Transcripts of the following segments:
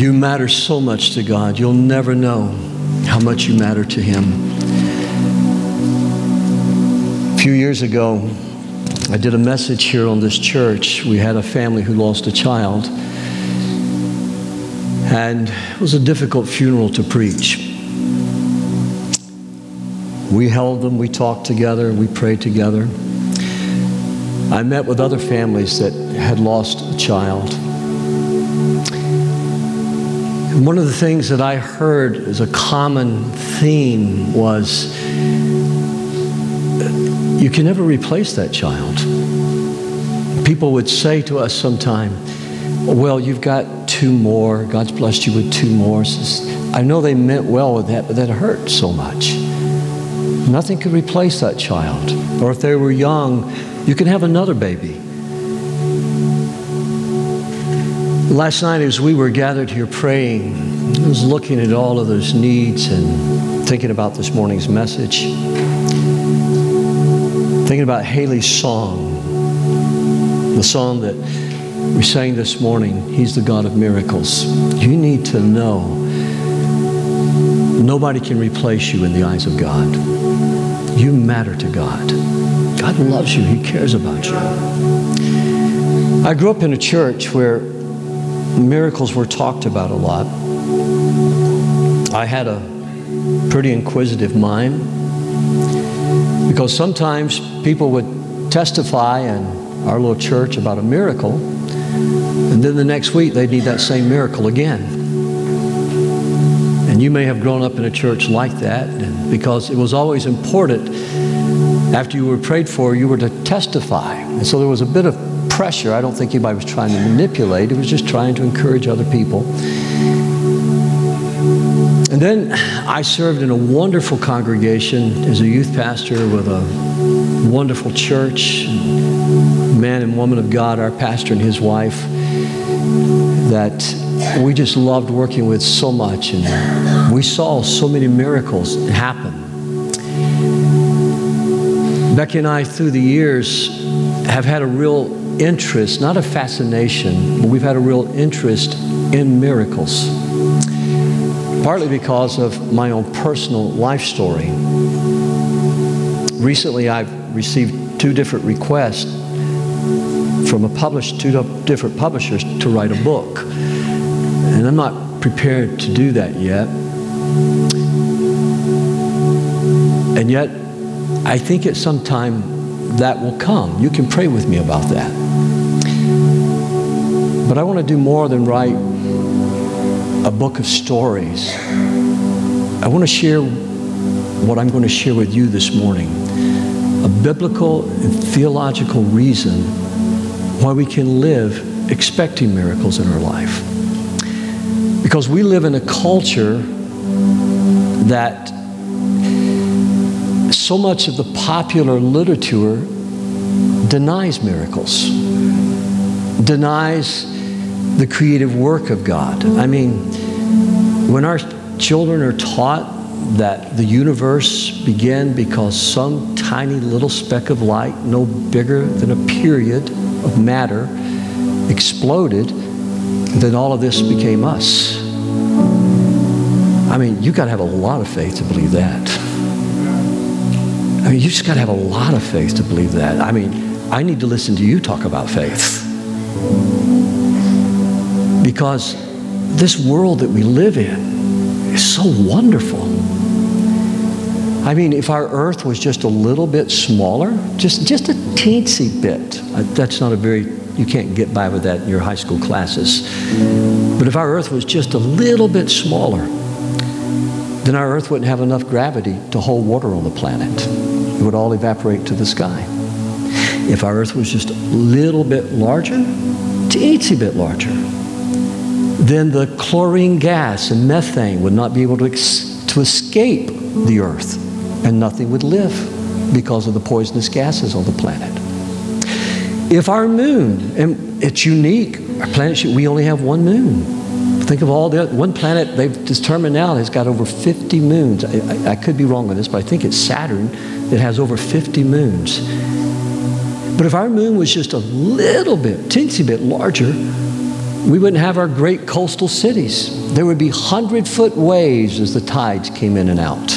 You matter so much to God. You'll never know how much you matter to Him. A few years ago, I did a message here on this church. We had a family who lost a child, and it was a difficult funeral to preach. We held them, we talked together, we prayed together. I met with other families that had lost a child. One of the things that I heard as a common theme was you can never replace that child. People would say to us sometime, well, you've got two more. God's blessed you with two more. I know they meant well with that, but that hurt so much. Nothing could replace that child. Or if they were young, you can have another baby. Last night, as we were gathered here praying, I was looking at all of those needs and thinking about this morning's message. Thinking about Haley's song, the song that we sang this morning, He's the God of miracles. You need to know nobody can replace you in the eyes of God. You matter to God. God loves you, He cares about you. I grew up in a church where miracles were talked about a lot. I had a pretty inquisitive mind because sometimes people would testify in our little church about a miracle, and then the next week they'd need that same miracle again. And you may have grown up in a church like that because it was always important after you were prayed for, you were to testify. And so there was a bit of pressure. I don't think anybody was trying to manipulate, it was just trying to encourage other people. And then I served in a wonderful congregation as a youth pastor with a wonderful church, man and woman of God, our pastor and his wife, that we just loved working with so much. And we saw so many miracles happen. Becky and I, through the years, have had a real interest, not a fascination, but we've had a real interest in miracles. Partly because of my own personal life story. Recently, I've received two different requests from a published, two different publishers to write a book. And I'm not prepared to do that yet. And yet, I think at some time that will come. You can pray with me about that. But I want to do more than write a book of stories. I want to share what I'm going to share with you this morning a biblical and theological reason why we can live expecting miracles in our life. Because we live in a culture that so much of the popular literature denies miracles, denies the creative work of God. I mean, when our children are taught that the universe began because some tiny little speck of light, no bigger than a period of matter, exploded, then all of this became us. I mean, you've got to have a lot of faith to believe that. I mean, you just got to have a lot of faith to believe that. I mean, I need to listen to you talk about faith. Because this world that we live in is so wonderful. I mean, if our earth was just a little bit smaller, just, just a teensy bit, uh, that's not a very, you can't get by with that in your high school classes. But if our earth was just a little bit smaller, then our earth wouldn't have enough gravity to hold water on the planet. It would all evaporate to the sky. If our earth was just a little bit larger, teensy bit larger, then the chlorine gas and methane would not be able to, ex- to escape the earth, and nothing would live because of the poisonous gases on the planet. If our moon, and it's unique, our planet, we only have one moon. Think of all the one planet they've determined now has got over 50 moons. I, I, I could be wrong with this, but I think it's Saturn that has over 50 moons. But if our moon was just a little bit, teensy bit larger, we wouldn't have our great coastal cities. There would be hundred foot waves as the tides came in and out.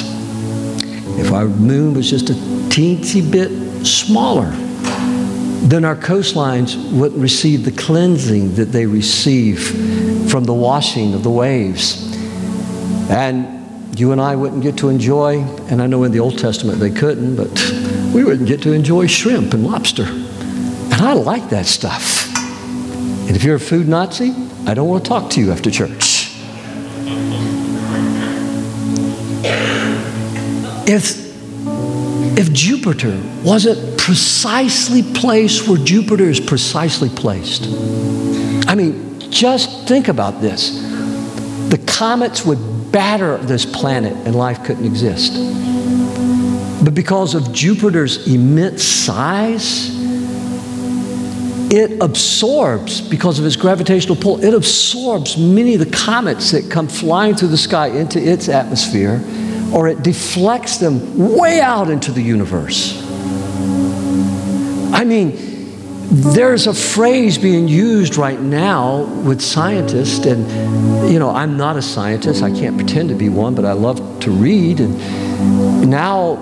If our moon was just a teensy bit smaller, then our coastlines wouldn't receive the cleansing that they receive from the washing of the waves. And you and I wouldn't get to enjoy, and I know in the Old Testament they couldn't, but we wouldn't get to enjoy shrimp and lobster. And I like that stuff. And if you're a food Nazi, I don't want to talk to you after church. If, if Jupiter wasn't precisely placed where Jupiter is precisely placed, I mean, just think about this. The comets would batter this planet and life couldn't exist. But because of Jupiter's immense size, it absorbs, because of its gravitational pull, it absorbs many of the comets that come flying through the sky into its atmosphere, or it deflects them way out into the universe. I mean, there's a phrase being used right now with scientists, and you know, I'm not a scientist, I can't pretend to be one, but I love to read, and now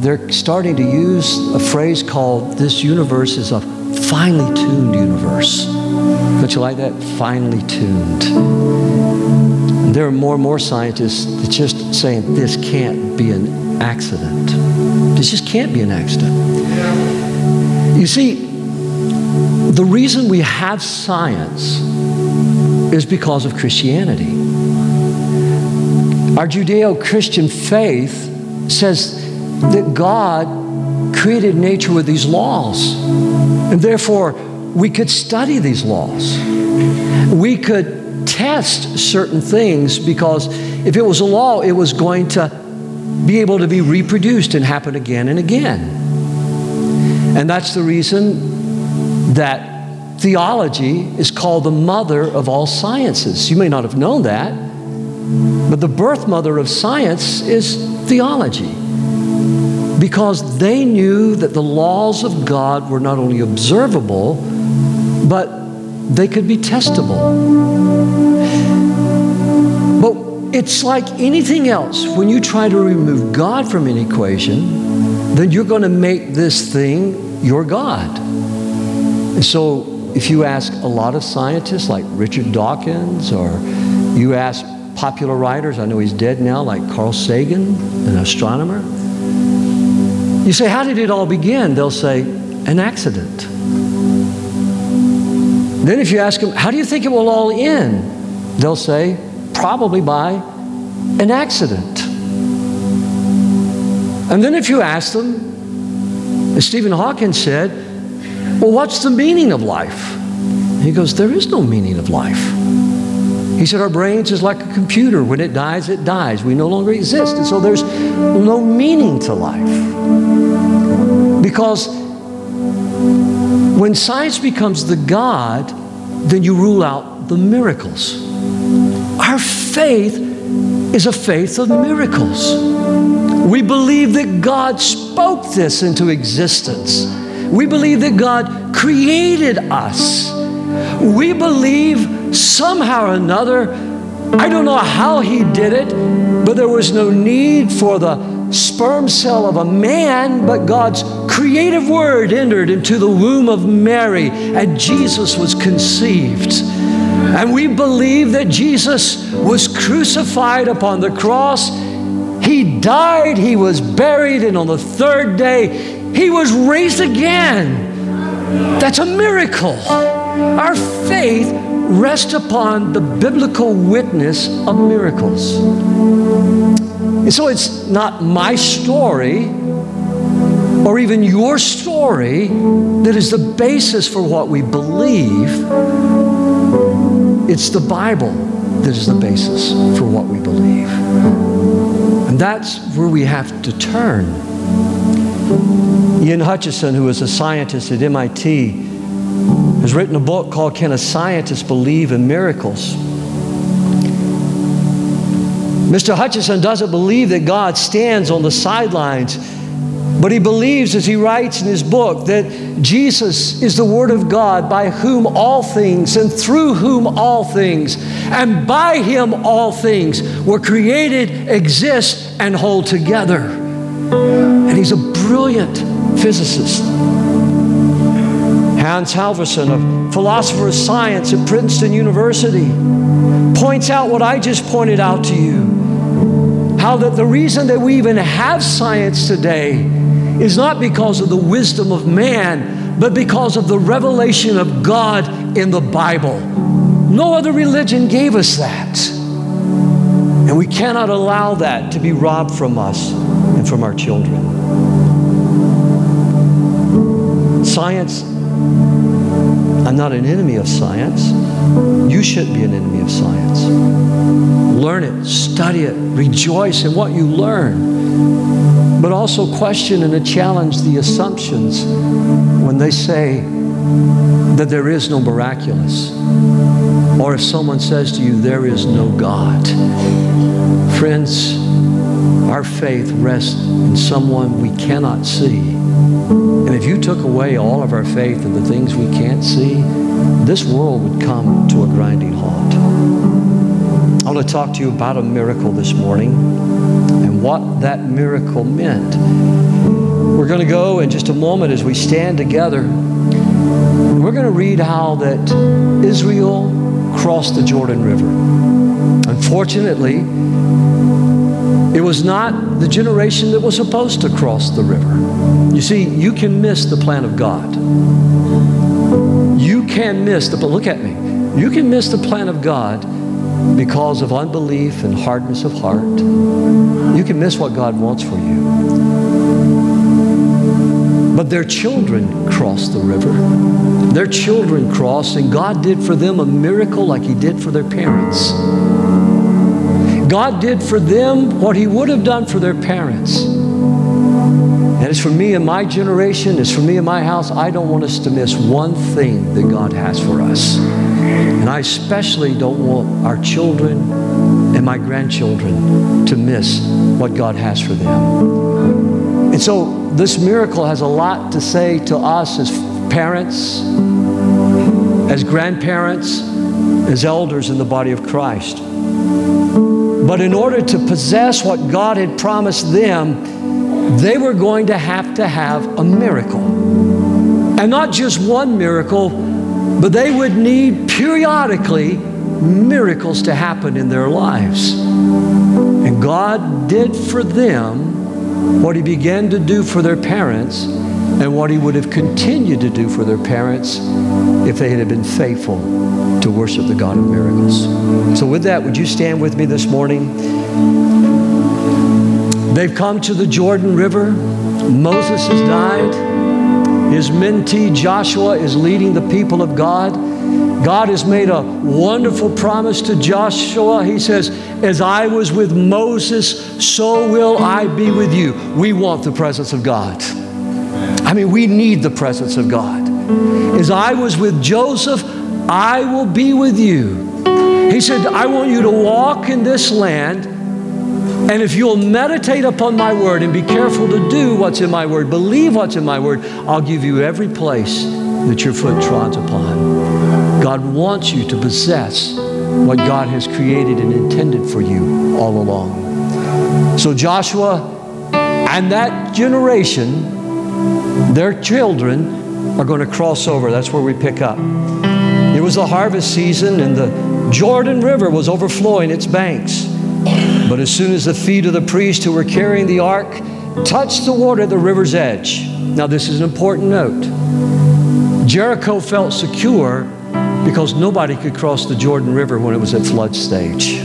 they're starting to use a phrase called this universe is a finely tuned universe. Don't you like that? Finely tuned. There are more and more scientists that just saying this can't be an accident. This just can't be an accident. You see, the reason we have science is because of Christianity. Our Judeo Christian faith says that God created nature with these laws. And therefore, we could study these laws. We could test certain things because if it was a law, it was going to be able to be reproduced and happen again and again. And that's the reason that theology is called the mother of all sciences. You may not have known that, but the birth mother of science is theology because they knew that the laws of God were not only observable, but they could be testable. But it's like anything else. When you try to remove God from an equation, then you're going to make this thing your God. So if you ask a lot of scientists like Richard Dawkins, or you ask popular writers, I know he's dead now, like Carl Sagan, an astronomer, you say, How did it all begin? They'll say, An accident. Then, if you ask them, How do you think it will all end? They'll say, Probably by an accident. And then, if you ask them, as Stephen Hawking said, Well, what's the meaning of life? he goes, There is no meaning of life. He said, Our brains is like a computer. When it dies, it dies. We no longer exist. And so there's no meaning to life. Because when science becomes the God, then you rule out the miracles. Our faith is a faith of miracles. We believe that God spoke this into existence. We believe that God created us. We believe somehow or another, I don't know how He did it, but there was no need for the sperm cell of a man, but God's creative word entered into the womb of Mary, and Jesus was conceived. And we believe that Jesus was crucified upon the cross. He died, he was buried, and on the third day, he was raised again. That's a miracle. Our faith rests upon the biblical witness of miracles. And so it's not my story or even your story that is the basis for what we believe. It's the Bible that is the basis for what we believe. And that's where we have to turn. Ian Hutchinson, who is a scientist at MIT, has written a book called Can a Scientist Believe in Miracles? Mr. Hutchinson doesn't believe that God stands on the sidelines But he believes, as he writes in his book, that Jesus is the Word of God by whom all things and through whom all things and by him all things were created, exist, and hold together. And he's a brilliant physicist. Hans Halvorson, a philosopher of science at Princeton University, points out what I just pointed out to you how that the reason that we even have science today is not because of the wisdom of man, but because of the revelation of God in the Bible. No other religion gave us that. And we cannot allow that to be robbed from us and from our children. Science, I'm not an enemy of science. You shouldn't be an enemy of science. Learn it, study it, rejoice in what you learn, but also question and challenge the assumptions when they say that there is no miraculous, or if someone says to you, there is no God. Friends, our faith rests in someone we cannot see. And if you took away all of our faith in the things we can't see, this world would come to a grinding halt. I want to talk to you about a miracle this morning and what that miracle meant. We're going to go in just a moment as we stand together. We're going to read how that Israel crossed the Jordan River. Unfortunately, it was not the generation that was supposed to cross the river. You see, you can miss the plan of God. You can miss the, but look at me. You can miss the plan of God because of unbelief and hardness of heart. You can miss what God wants for you. But their children crossed the river. Their children crossed, and God did for them a miracle like He did for their parents. God did for them what He would have done for their parents. And it's for me and my generation, it's for me and my house. I don't want us to miss one thing that God has for us. And I especially don't want our children and my grandchildren to miss what God has for them. And so this miracle has a lot to say to us as parents, as grandparents, as elders in the body of Christ. But in order to possess what God had promised them, they were going to have to have a miracle. And not just one miracle, but they would need periodically miracles to happen in their lives. And God did for them what He began to do for their parents and what He would have continued to do for their parents if they had been faithful to worship the God of miracles. So, with that, would you stand with me this morning? They've come to the Jordan River. Moses has died. His mentee Joshua is leading the people of God. God has made a wonderful promise to Joshua. He says, As I was with Moses, so will I be with you. We want the presence of God. I mean, we need the presence of God. As I was with Joseph, I will be with you. He said, I want you to walk in this land, and if you'll meditate upon my word and be careful to do what's in my word, believe what's in my word, I'll give you every place that your foot trods upon. God wants you to possess what God has created and intended for you all along. So, Joshua and that generation, their children, are going to cross over. That's where we pick up. It was the harvest season, and the Jordan River was overflowing its banks. But as soon as the feet of the priests who were carrying the ark touched the water at the river's edge, now this is an important note. Jericho felt secure because nobody could cross the Jordan River when it was at flood stage.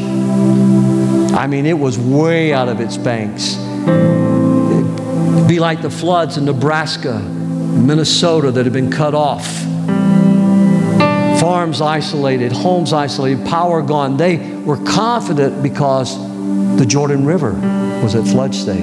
I mean, it was way out of its banks. It'd be like the floods in Nebraska, Minnesota that had been cut off farms isolated, homes isolated, power gone. They were confident because the Jordan River was at flood stage.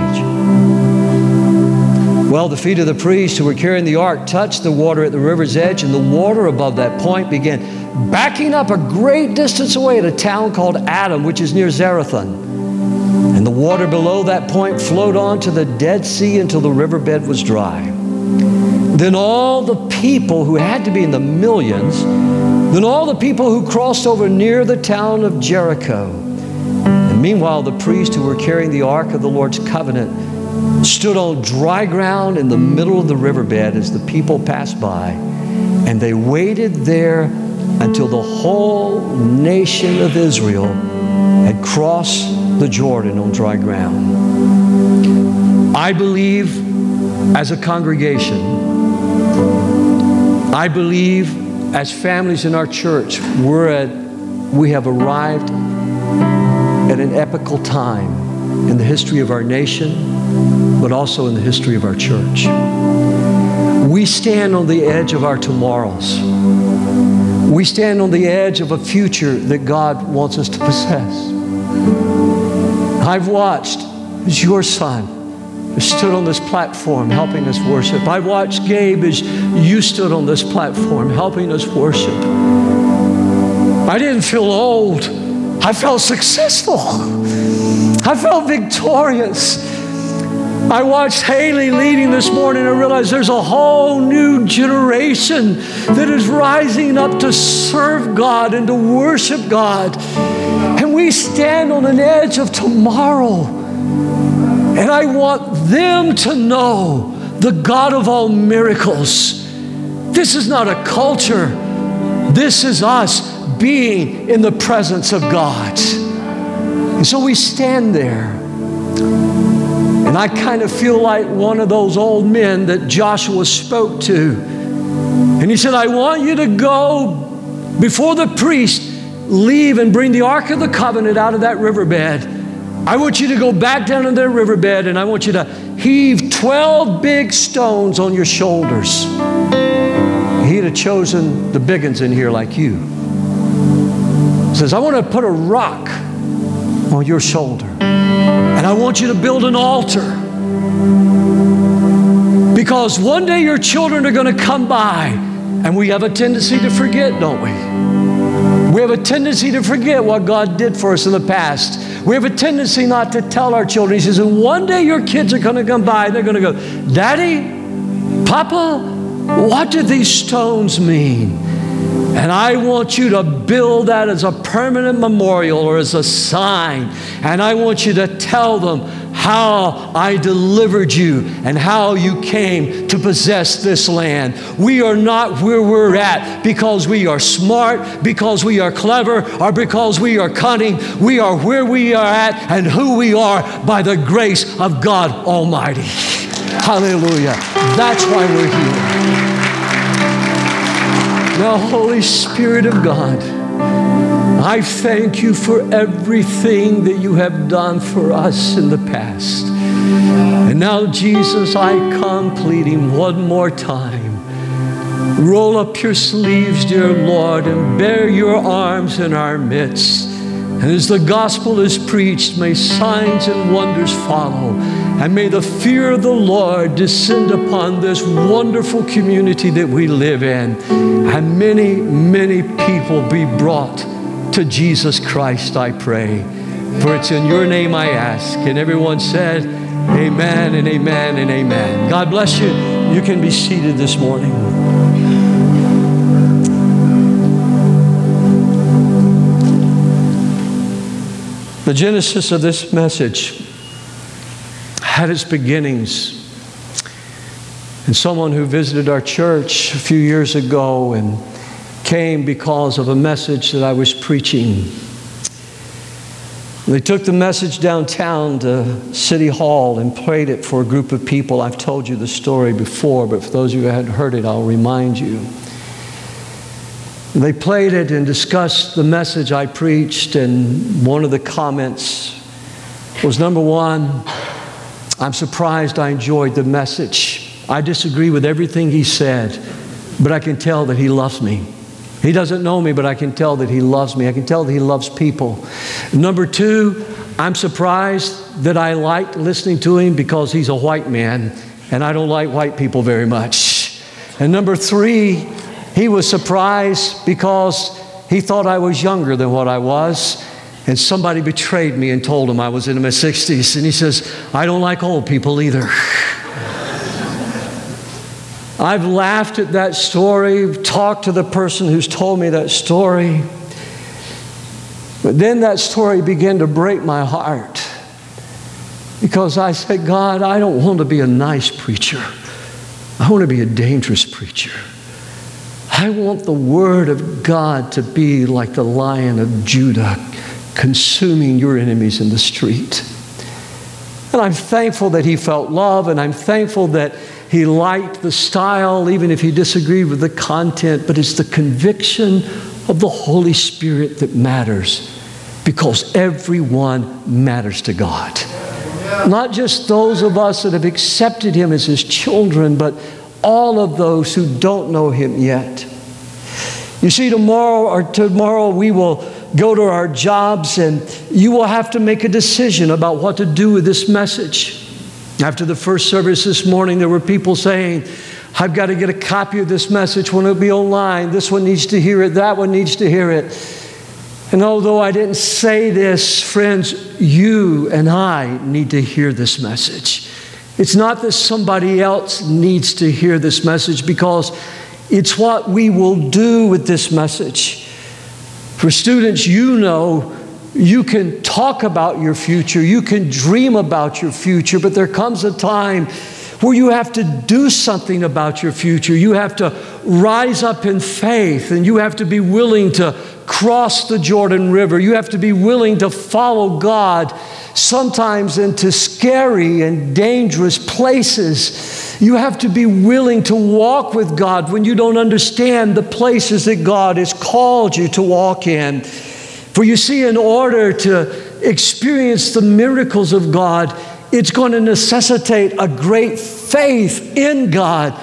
Well, the feet of the priests who were carrying the ark touched the water at the river's edge, and the water above that point began backing up a great distance away at a town called Adam, which is near Zarethan. And the water below that point flowed on to the Dead Sea until the riverbed was dry. Then all the people who had to be in the millions, then all the people who crossed over near the town of Jericho. And meanwhile, the priests who were carrying the ark of the Lord's covenant stood on dry ground in the middle of the riverbed as the people passed by. And they waited there until the whole nation of Israel had crossed the Jordan on dry ground. I believe as a congregation, I believe as families in our church, we're at, we have arrived at an epical time in the history of our nation, but also in the history of our church. We stand on the edge of our tomorrows. We stand on the edge of a future that God wants us to possess. I've watched as your son stood on this platform helping us worship. I watched Gabe as you stood on this platform helping us worship. I didn't feel old. I felt successful. I felt victorious. I watched Haley leading this morning and realized there's a whole new generation that is rising up to serve God and to worship God. And we stand on an edge of tomorrow. And I want them to know the God of all miracles. This is not a culture, this is us being in the presence of God. And so we stand there. And I kind of feel like one of those old men that Joshua spoke to. And he said, I want you to go before the priest, leave and bring the Ark of the Covenant out of that riverbed. I want you to go back down to that riverbed and I want you to heave 12 big stones on your shoulders. Have chosen the big ones in here like you. Says, I want to put a rock on your shoulder. And I want you to build an altar. Because one day your children are going to come by, and we have a tendency to forget, don't we? We have a tendency to forget what God did for us in the past. We have a tendency not to tell our children. He says, and one day your kids are going to come by and they're going to go, Daddy, Papa, what do these stones mean? And I want you to build that as a permanent memorial or as a sign. And I want you to tell them how I delivered you and how you came to possess this land. We are not where we're at because we are smart, because we are clever, or because we are cunning. We are where we are at and who we are by the grace of God Almighty. Hallelujah. That's why we're here. Now, Holy Spirit of God, I thank you for everything that you have done for us in the past. And now, Jesus, I come pleading one more time. Roll up your sleeves, dear Lord, and bare your arms in our midst. And as the gospel is preached, may signs and wonders follow. And may the fear of the Lord descend upon this wonderful community that we live in. And many, many people be brought to Jesus Christ, I pray. For it's in your name I ask. And everyone said, Amen and amen and amen. God bless you. You can be seated this morning. The genesis of this message had its beginnings. And someone who visited our church a few years ago and came because of a message that I was preaching. They took the message downtown to City Hall and played it for a group of people. I've told you the story before, but for those of you who hadn't heard it, I'll remind you. They played it and discussed the message I preached, and one of the comments was number one, I'm surprised I enjoyed the message. I disagree with everything he said, but I can tell that he loves me. He doesn't know me, but I can tell that he loves me. I can tell that he loves people. Number two, I'm surprised that I liked listening to him because he's a white man, and I don't like white people very much. And number three, he was surprised because he thought I was younger than what I was. And somebody betrayed me and told him I was in my 60s. And he says, I don't like old people either. I've laughed at that story, talked to the person who's told me that story. But then that story began to break my heart because I said, God, I don't want to be a nice preacher. I want to be a dangerous preacher. I want the Word of God to be like the lion of Judah, consuming your enemies in the street. And I'm thankful that he felt love, and I'm thankful that he liked the style, even if he disagreed with the content, but it's the conviction of the Holy Spirit that matters because everyone matters to God. Not just those of us that have accepted him as his children, but all of those who don't know him yet. You see, tomorrow or tomorrow we will go to our jobs and you will have to make a decision about what to do with this message. After the first service this morning, there were people saying, I've got to get a copy of this message when it'll be online. This one needs to hear it, that one needs to hear it. And although I didn't say this, friends, you and I need to hear this message. It's not that somebody else needs to hear this message because it's what we will do with this message. For students, you know you can talk about your future, you can dream about your future, but there comes a time where you have to do something about your future. You have to rise up in faith and you have to be willing to cross the Jordan River. You have to be willing to follow God sometimes into scary and dangerous places. You have to be willing to walk with God when you don't understand the places that God has called you to walk in. For you see, in order to experience the miracles of God, it's going to necessitate a great faith in God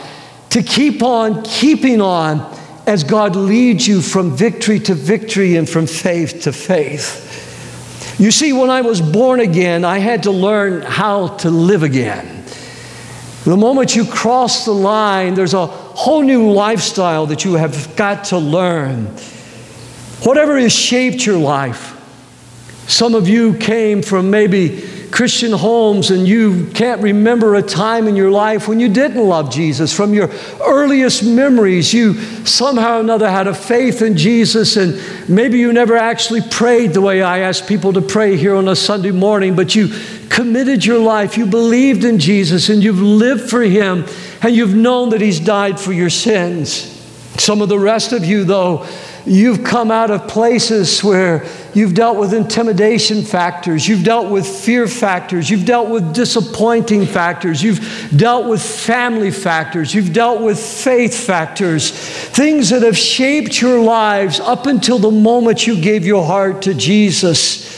to keep on keeping on as God leads you from victory to victory and from faith to faith. You see, when I was born again, I had to learn how to live again. The moment you cross the line, there's a whole new lifestyle that you have got to learn. Whatever has shaped your life, some of you came from maybe Christian homes and you can't remember a time in your life when you didn't love Jesus. From your earliest memories, you somehow or another had a faith in Jesus, and maybe you never actually prayed the way I ask people to pray here on a Sunday morning, but you committed your life, you believed in Jesus, and you've lived for Him, and you've known that He's died for your sins. Some of the rest of you, though, You've come out of places where you've dealt with intimidation factors, you've dealt with fear factors, you've dealt with disappointing factors, you've dealt with family factors, you've dealt with faith factors, things that have shaped your lives up until the moment you gave your heart to Jesus.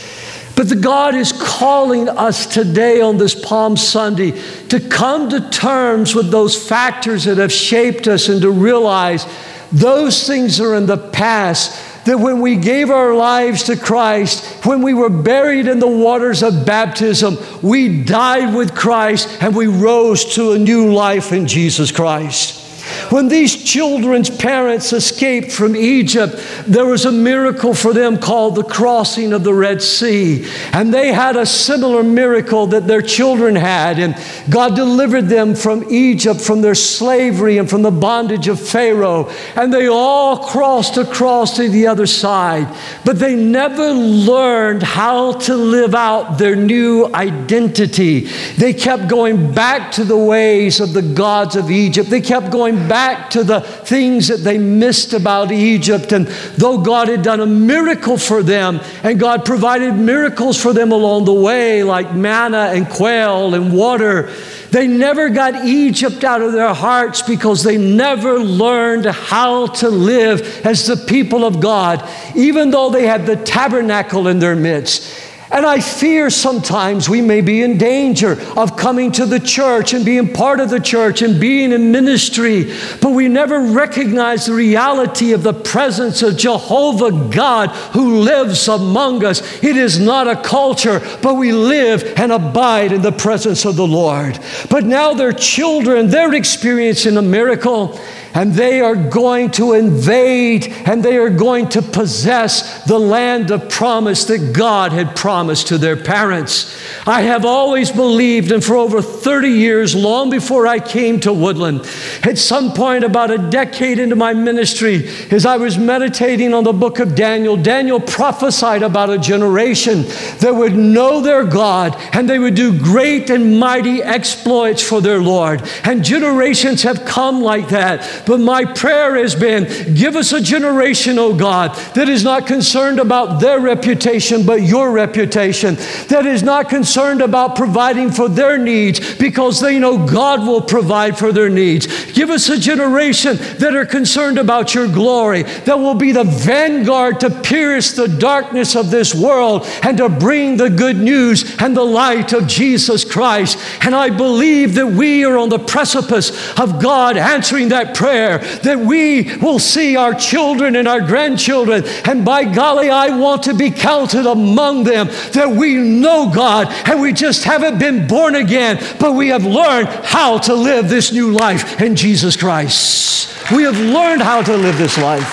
But the God is calling us today on this Palm Sunday to come to terms with those factors that have shaped us and to realize those things are in the past. That when we gave our lives to Christ, when we were buried in the waters of baptism, we died with Christ and we rose to a new life in Jesus Christ. When these children's parents escaped from Egypt, there was a miracle for them called the crossing of the Red Sea. And they had a similar miracle that their children had. And God delivered them from Egypt, from their slavery, and from the bondage of Pharaoh. And they all crossed across to the other side. But they never learned how to live out their new identity. They kept going back to the ways of the gods of Egypt. They kept going back to the things that they missed about Egypt. And though God had done a miracle for them, and God provided miracles for them along the way, like manna and quail and water, they never got Egypt out of their hearts because they never learned how to live as the people of God, even though they had the tabernacle in their midst. And I fear sometimes we may be in danger of coming to the church and being part of the church and being in ministry, but we never recognize the reality of the presence of Jehovah God who lives among us. It is not a culture, but we live and abide in the presence of the Lord. But now their children, they're experiencing a miracle. And they are going to invade and they are going to possess the land of promise that God had promised to their parents. I have always believed, and for over 30 years, long before I came to Woodland, at some point about a decade into my ministry, as I was meditating on the book of Daniel, Daniel prophesied about a generation that would know their God and they would do great and mighty exploits for their Lord. And generations have come like that. But my prayer has been give us a generation, oh God, that is not concerned about their reputation, but your reputation, that is not concerned about providing for their needs because they know God will provide for their needs. Give us a generation that are concerned about your glory, that will be the vanguard to pierce the darkness of this world and to bring the good news and the light of Jesus Christ. And I believe that we are on the precipice of God answering that prayer prayer that we will see our children and our grandchildren. And by golly, I want to be counted among them that we know God and we just haven't been born again, but we have learned how to live this new life in Jesus Christ. We have learned how to live this life.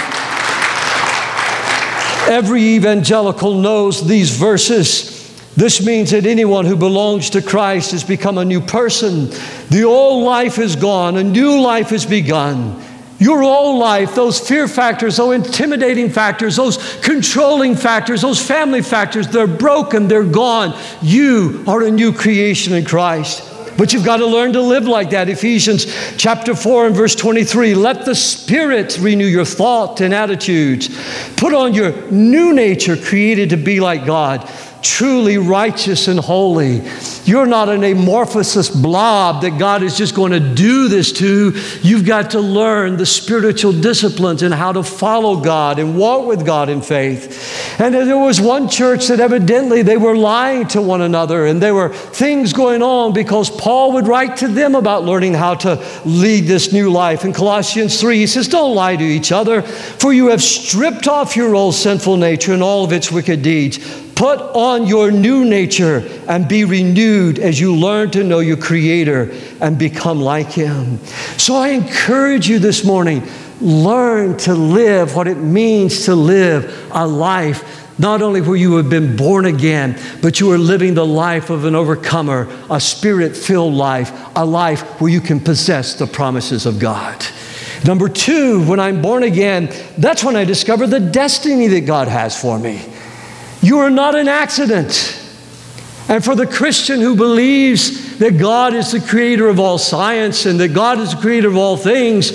Every evangelical knows these verses. This means that anyone who belongs to Christ has become a new person. The old life is gone, a new life has begun. Your old life, those fear factors, those intimidating factors, those controlling factors, those family factors, they're broken, they're gone. You are a new creation in Christ. But you've got to learn to live like that. Ephesians chapter 4 and verse 23 let the Spirit renew your thought and attitudes. Put on your new nature, created to be like God truly righteous and holy. You're not an amorphous blob that God is just going to do this to. You've got to learn the spiritual disciplines and how to follow God and walk with God in faith. And there was one church that evidently they were lying to one another and there were things going on because Paul would write to them about learning how to lead this new life. In Colossians 3, he says, Don't lie to each other, for you have stripped off your old sinful nature and all of its wicked deeds Put on your new nature and be renewed as you learn to know your Creator and become like Him. So I encourage you this morning learn to live what it means to live a life not only where you have been born again, but you are living the life of an overcomer, a spirit filled life, a life where you can possess the promises of God. Number two, when I'm born again, that's when I discover the destiny that God has for me. You are not an accident. And for the Christian who believes that God is the creator of all science and that God is the creator of all things,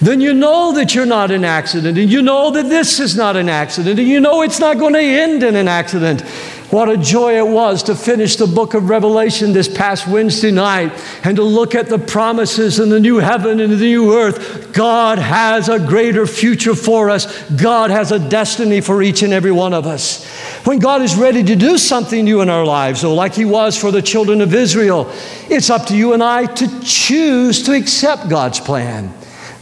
then you know that you're not an accident. And you know that this is not an accident. And you know it's not going to end in an accident. What a joy it was to finish the book of Revelation this past Wednesday night and to look at the promises in the new heaven and the new earth. God has a greater future for us, God has a destiny for each and every one of us. When God is ready to do something new in our lives, or like He was for the children of Israel, it's up to you and I to choose to accept God's plan.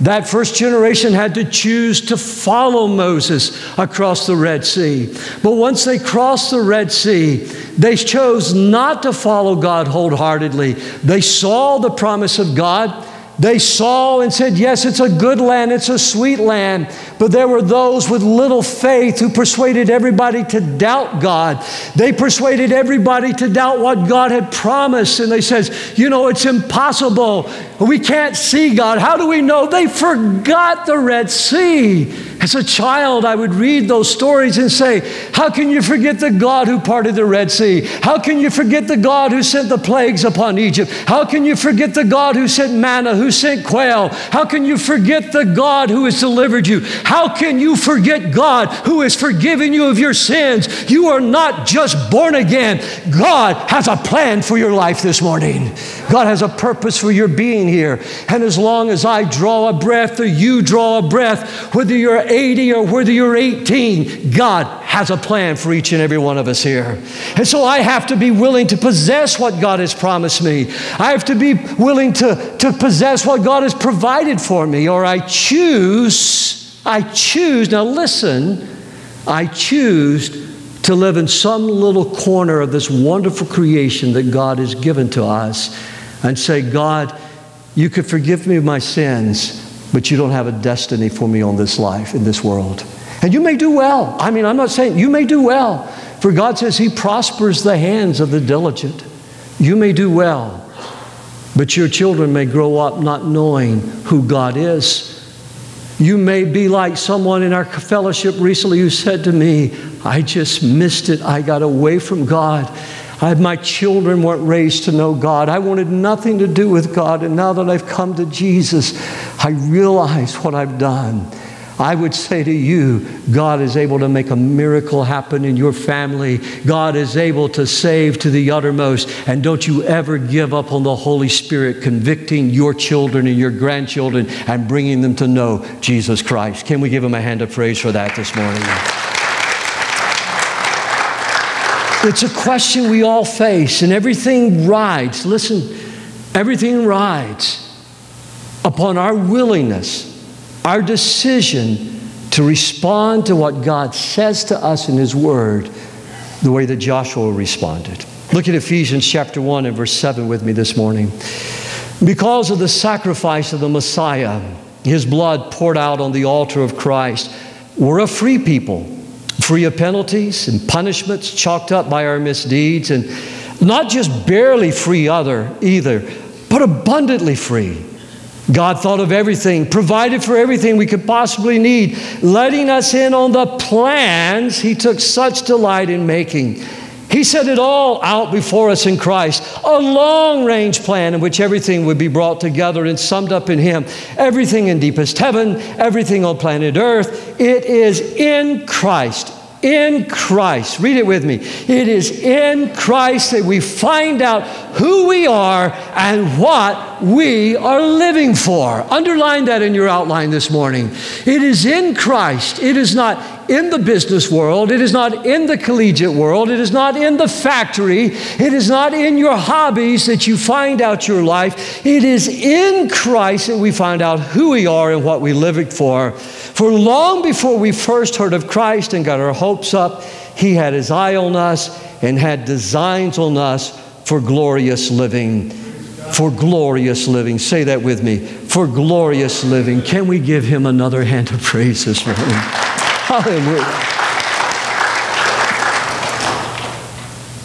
That first generation had to choose to follow Moses across the Red Sea. But once they crossed the Red Sea, they chose not to follow God wholeheartedly. They saw the promise of God. They saw and said, Yes, it's a good land, it's a sweet land. But there were those with little faith who persuaded everybody to doubt God. They persuaded everybody to doubt what God had promised. And they said, You know, it's impossible. We can't see God. How do we know? They forgot the Red Sea. As a child, I would read those stories and say, How can you forget the God who parted the Red Sea? How can you forget the God who sent the plagues upon Egypt? How can you forget the God who sent manna, who sent quail? How can you forget the God who has delivered you? How can you forget God who has forgiven you of your sins? You are not just born again. God has a plan for your life this morning. God has a purpose for your being here. And as long as I draw a breath or you draw a breath, whether you're 80 or whether you're 18, God has a plan for each and every one of us here. And so I have to be willing to possess what God has promised me. I have to be willing to, to possess what God has provided for me, or I choose, I choose, now listen, I choose to live in some little corner of this wonderful creation that God has given to us and say, God, you could forgive me my sins, but you don't have a destiny for me on this life, in this world. And you may do well. I mean, I'm not saying you may do well, for God says He prospers the hands of the diligent. You may do well, but your children may grow up not knowing who God is. You may be like someone in our fellowship recently who said to me, I just missed it. I got away from God. I, my children weren't raised to know God. I wanted nothing to do with God. And now that I've come to Jesus, I realize what I've done. I would say to you, God is able to make a miracle happen in your family. God is able to save to the uttermost. And don't you ever give up on the Holy Spirit convicting your children and your grandchildren and bringing them to know Jesus Christ. Can we give him a hand of praise for that this morning? It's a question we all face, and everything rides, listen, everything rides upon our willingness, our decision to respond to what God says to us in His Word the way that Joshua responded. Look at Ephesians chapter 1 and verse 7 with me this morning. Because of the sacrifice of the Messiah, his blood poured out on the altar of Christ, we're a free people free of penalties and punishments chalked up by our misdeeds, and not just barely free other either, but abundantly free. God thought of everything, provided for everything we could possibly need, letting us in on the plans He took such delight in making. He set it all out before us in Christ, a long range plan in which everything would be brought together and summed up in Him. Everything in deepest heaven, everything on planet Earth, it is in Christ in Christ. Read it with me. It is in Christ that we find out who we are and what we are living for. Underline that in your outline this morning. It is in Christ. It is not in the business world. It is not in the collegiate world. It is not in the factory. It is not in your hobbies that you find out your life. It is in Christ that we find out who we are and what we live for. For long before we first heard of Christ and got our hopes up, He had His eye on us and had designs on us for glorious living. For glorious living. Say that with me. For glorious living. Can we give Him another hand of praise this morning? Hallelujah.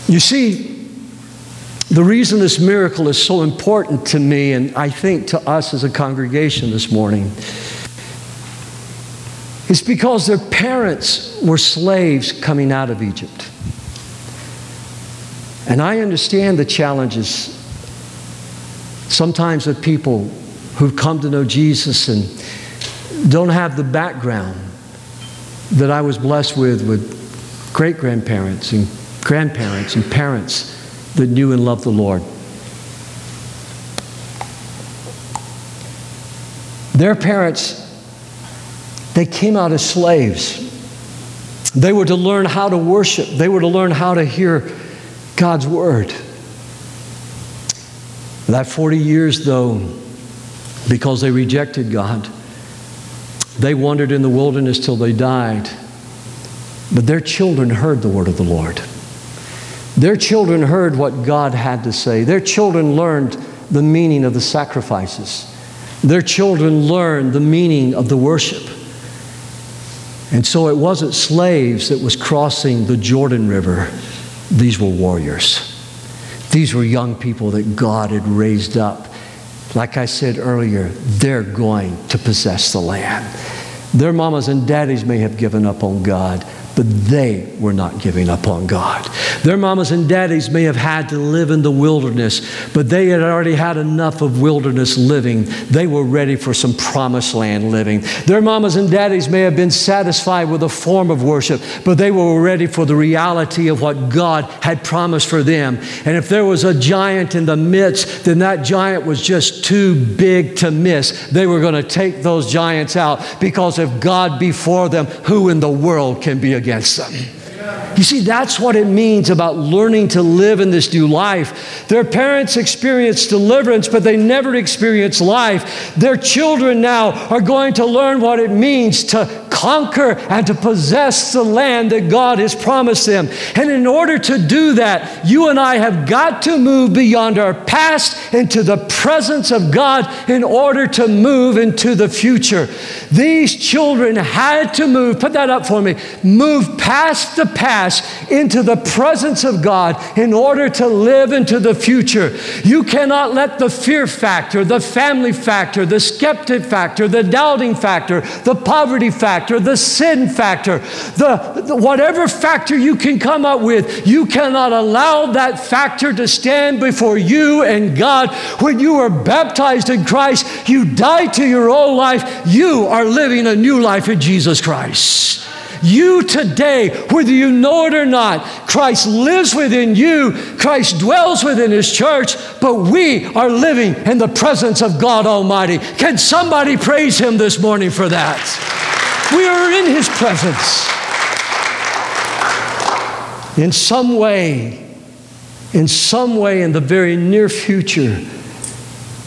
You see, the reason this miracle is so important to me, and I think to us as a congregation this morning, is because their parents were slaves coming out of Egypt. And I understand the challenges sometimes of people who've come to know Jesus and don't have the background that I was blessed with, with great grandparents and grandparents and parents that knew and loved the Lord. Their parents, they came out as slaves. They were to learn how to worship, they were to learn how to hear God's word. That 40 years, though, because they rejected God, they wandered in the wilderness till they died. But their children heard the word of the Lord. Their children heard what God had to say. Their children learned the meaning of the sacrifices. Their children learned the meaning of the worship. And so it wasn't slaves that was crossing the Jordan River. These were warriors. These were young people that God had raised up. Like I said earlier, they're going to possess the land. Their mamas and daddies may have given up on God, but they were not giving up on God. Their mamas and daddies may have had to live in the wilderness, but they had already had enough of wilderness living. They were ready for some promised land living. Their mamas and daddies may have been satisfied with a form of worship, but they were ready for the reality of what God had promised for them. And if there was a giant in the midst, then that giant was just too big to miss. They were going to take those giants out because if God before them, who in the world can be against them. You see, that's what it means about learning to live in this new life. Their parents experienced deliverance, but they never experienced life. Their children now are going to learn what it means to conquer and to possess the land that God has promised them. And in order to do that, you and I have got to move beyond our past into the presence of God in order to move into the future. These children had to move, put that up for me, move past the past into the presence of God in order to live into the future. You cannot let the fear factor, the family factor, the skeptic factor, the doubting factor, the poverty factor, the sin factor, the, the, whatever factor you can come up with, you cannot allow that factor to stand before you and God. When you are baptized in Christ, you die to your old life. You are living a new life in Jesus Christ. You today, whether you know it or not, Christ lives within you, Christ dwells within His church, but we are living in the presence of God Almighty. Can somebody praise Him this morning for that? We are in His presence. In some way, in some way, in the very near future,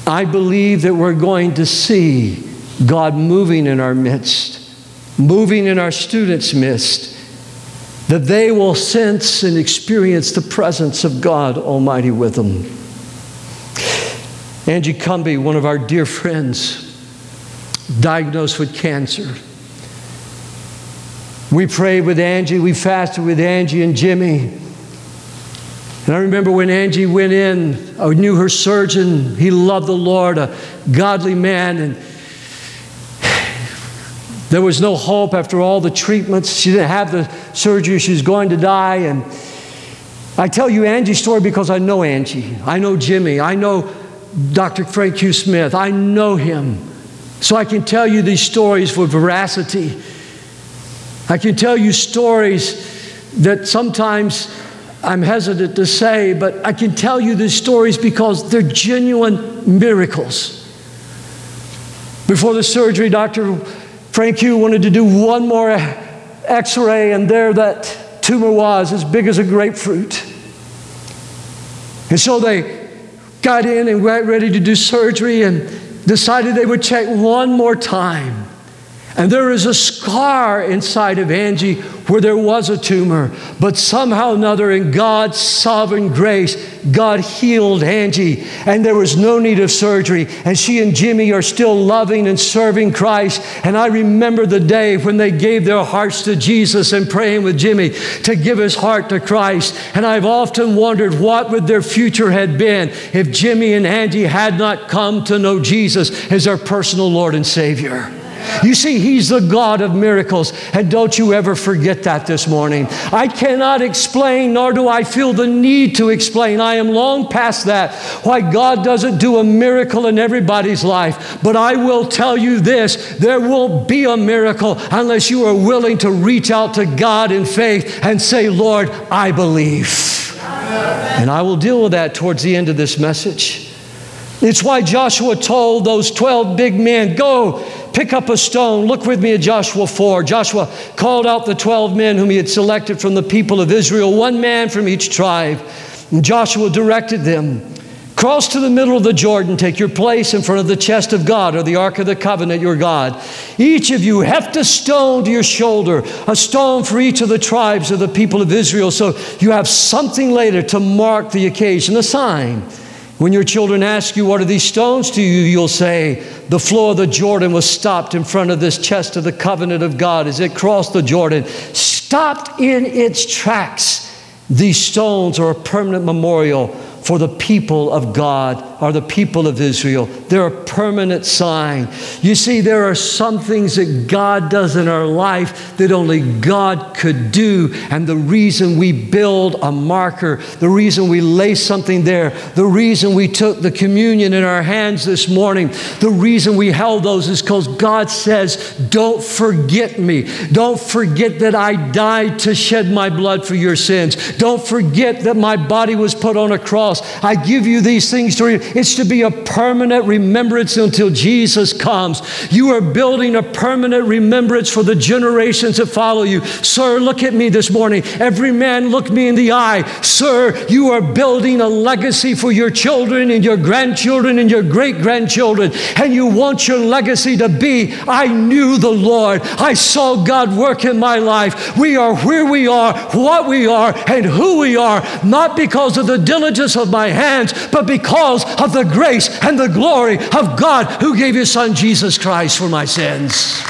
I believe that we're going to see God moving in our midst moving in our students' midst, that they will sense and experience the presence of God Almighty with them. Angie Cumby, one of our dear friends, diagnosed with cancer. We prayed with Angie, we fasted with Angie and Jimmy. And I remember when Angie went in, I knew her surgeon. He loved the Lord, a godly man. And there was no hope after all the treatments. She didn't have the surgery. She was going to die. And I tell you Angie's story because I know Angie. I know Jimmy. I know Dr. Frank Q. Smith. I know him. So I can tell you these stories with veracity. I can tell you stories that sometimes I'm hesitant to say, but I can tell you these stories because they're genuine miracles. Before the surgery, Dr. Frank Hugh wanted to do one more x ray, and there that tumor was, as big as a grapefruit. And so they got in and got ready to do surgery and decided they would check one more time. And there is a scar inside of Angie where there was a tumor, but somehow another, in God's sovereign grace, God healed Angie, and there was no need of surgery. And she and Jimmy are still loving and serving Christ. And I remember the day when they gave their hearts to Jesus and praying with Jimmy to give his heart to Christ. And I've often wondered what would their future had been if Jimmy and Angie had not come to know Jesus as their personal Lord and Savior. You see, He's the God of miracles, and don't you ever forget that this morning. I cannot explain, nor do I feel the need to explain. I am long past that, why God doesn't do a miracle in everybody's life. But I will tell you this there won't be a miracle unless you are willing to reach out to God in faith and say, Lord, I believe. And I will deal with that towards the end of this message. It's why Joshua told those 12 big men, Go, pick up a stone. Look with me at Joshua 4. Joshua called out the 12 men whom he had selected from the people of Israel, one man from each tribe. And Joshua directed them Cross to the middle of the Jordan, take your place in front of the chest of God or the ark of the covenant, your God. Each of you heft a stone to your shoulder, a stone for each of the tribes of the people of Israel, so you have something later to mark the occasion, a sign. When your children ask you, What are these stones to you? you'll say, The flow of the Jordan was stopped in front of this chest of the covenant of God as it crossed the Jordan, stopped in its tracks. These stones are a permanent memorial for the people of God are the people of Israel. They're a permanent sign. You see, there are some things that God does in our life that only God could do. And the reason we build a marker, the reason we lay something there, the reason we took the communion in our hands this morning, the reason we held those is because God says, Don't forget me. Don't forget that I died to shed my blood for your sins. Don't forget that my body was put on a cross cross. I give you these things to re- it's to be a permanent remembrance until Jesus comes. You are building a permanent remembrance for the generations that follow you. Sir, look at me this morning. Every man look me in the eye. Sir, you are building a legacy for your children and your grandchildren and your great grandchildren. And you want your legacy to be I knew the Lord. I saw God work in my life. We are where we are, what we are, and who we are, not because of the diligence of my hands, but because of the grace and the glory of God who gave his son Jesus Christ for my sins.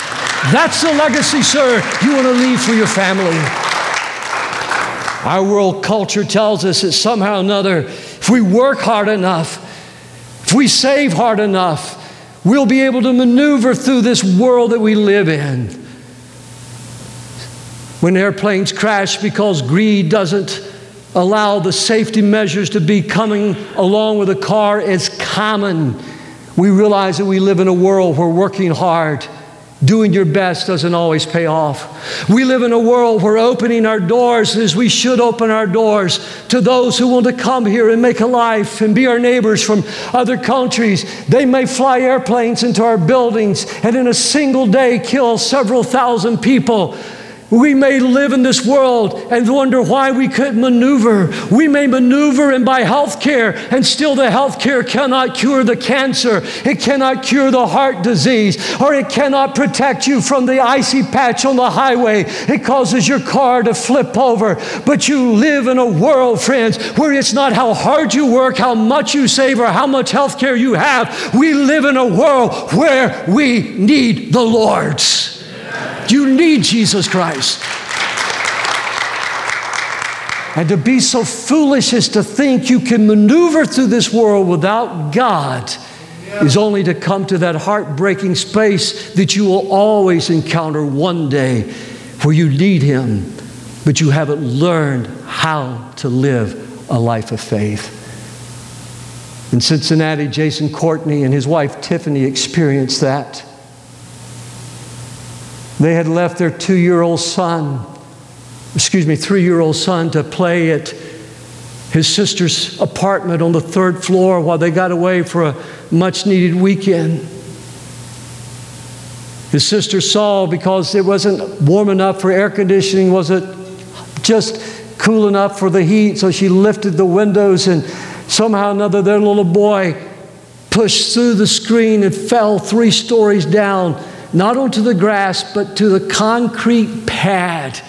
That's the legacy, sir, you want to leave for your family. Our world culture tells us that somehow or another, if we work hard enough, if we save hard enough, we'll be able to maneuver through this world that we live in. When airplanes crash because greed doesn't allow the safety measures to be coming along with a car, is common. We realize that we live in a world where working hard Doing your best doesn't always pay off. We live in a world where opening our doors as we should open our doors to those who want to come here and make a life and be our neighbors from other countries. They may fly airplanes into our buildings and in a single day kill several thousand people. We may live in this world and wonder why we couldn't maneuver. We may maneuver and buy health care, and still the health care cannot cure the cancer. It cannot cure the heart disease, or it cannot protect you from the icy patch on the highway. It causes your car to flip over. But you live in a world, friends, where it's not how hard you work, how much you save, or how much health care you have. We live in a world where we need the Lord's. You need Jesus Christ. And to be so foolish as to think you can maneuver through this world without God is only to come to that heartbreaking space that you will always encounter one day where you need Him, but you haven't learned how to live a life of faith. In Cincinnati, Jason Courtney and his wife Tiffany experienced that. They had left their two year old son, excuse me, three year old son, to play at his sister's apartment on the third floor while they got away for a much needed weekend. His sister saw because it wasn't warm enough for air conditioning, was it just cool enough for the heat? So she lifted the windows and somehow or another their little boy pushed through the screen and fell three stories down not onto the grass, but to the concrete pad,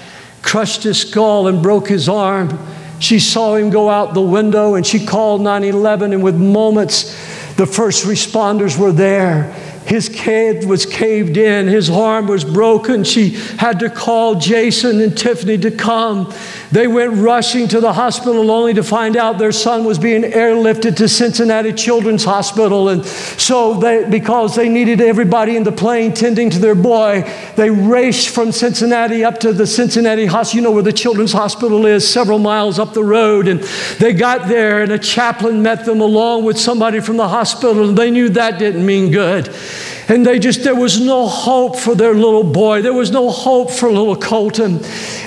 crushed his skull and broke his arm. She saw him go out the window and she called 911, and with moments, the first responders were there. His head was caved in, his arm was broken. She had to call Jason and Tiffany to come. They went rushing to the hospital only to find out their son was being airlifted to Cincinnati Children's Hospital. And so, they, because they needed everybody in the plane tending to their boy, they raced from Cincinnati up to the Cincinnati Hospital. You know where the Children's Hospital is, several miles up the road. And they got there, and a chaplain met them along with somebody from the hospital. And they knew that didn't mean good. And they just, there was no hope for their little boy. There was no hope for little Colton.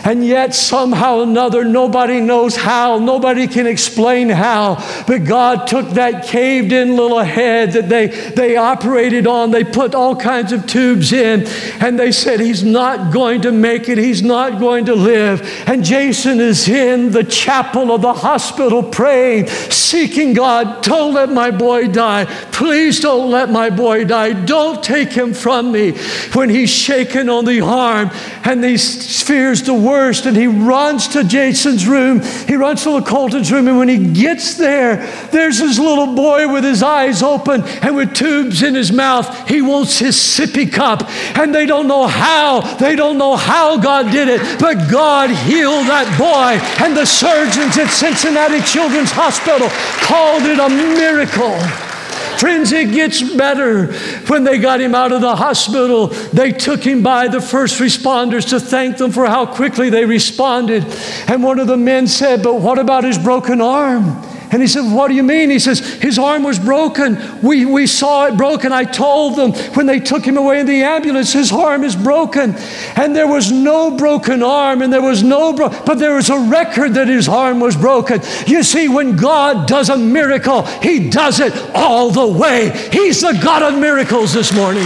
And yet, somehow or another, nobody knows how, nobody can explain how, but God took that caved in little head that they, they operated on. They put all kinds of tubes in, and they said, He's not going to make it, He's not going to live. And Jason is in the chapel of the hospital praying, seeking God, don't let my boy die. Please don't let my boy die. Don't don't take him from me. When he's shaken on the arm and he fears the worst, and he runs to Jason's room, he runs to the Colton's room, and when he gets there, there's his little boy with his eyes open and with tubes in his mouth. He wants his sippy cup, and they don't know how. They don't know how God did it, but God healed that boy, and the surgeons at Cincinnati Children's Hospital called it a miracle. Friends, it gets better. When they got him out of the hospital, they took him by the first responders to thank them for how quickly they responded. And one of the men said, But what about his broken arm? And he said, What do you mean? He says, His arm was broken. We, we saw it broken. I told them when they took him away in the ambulance, his arm is broken. And there was no broken arm, and there was no, but there was a record that his arm was broken. You see, when God does a miracle, he does it all the way. He's the God of miracles this morning.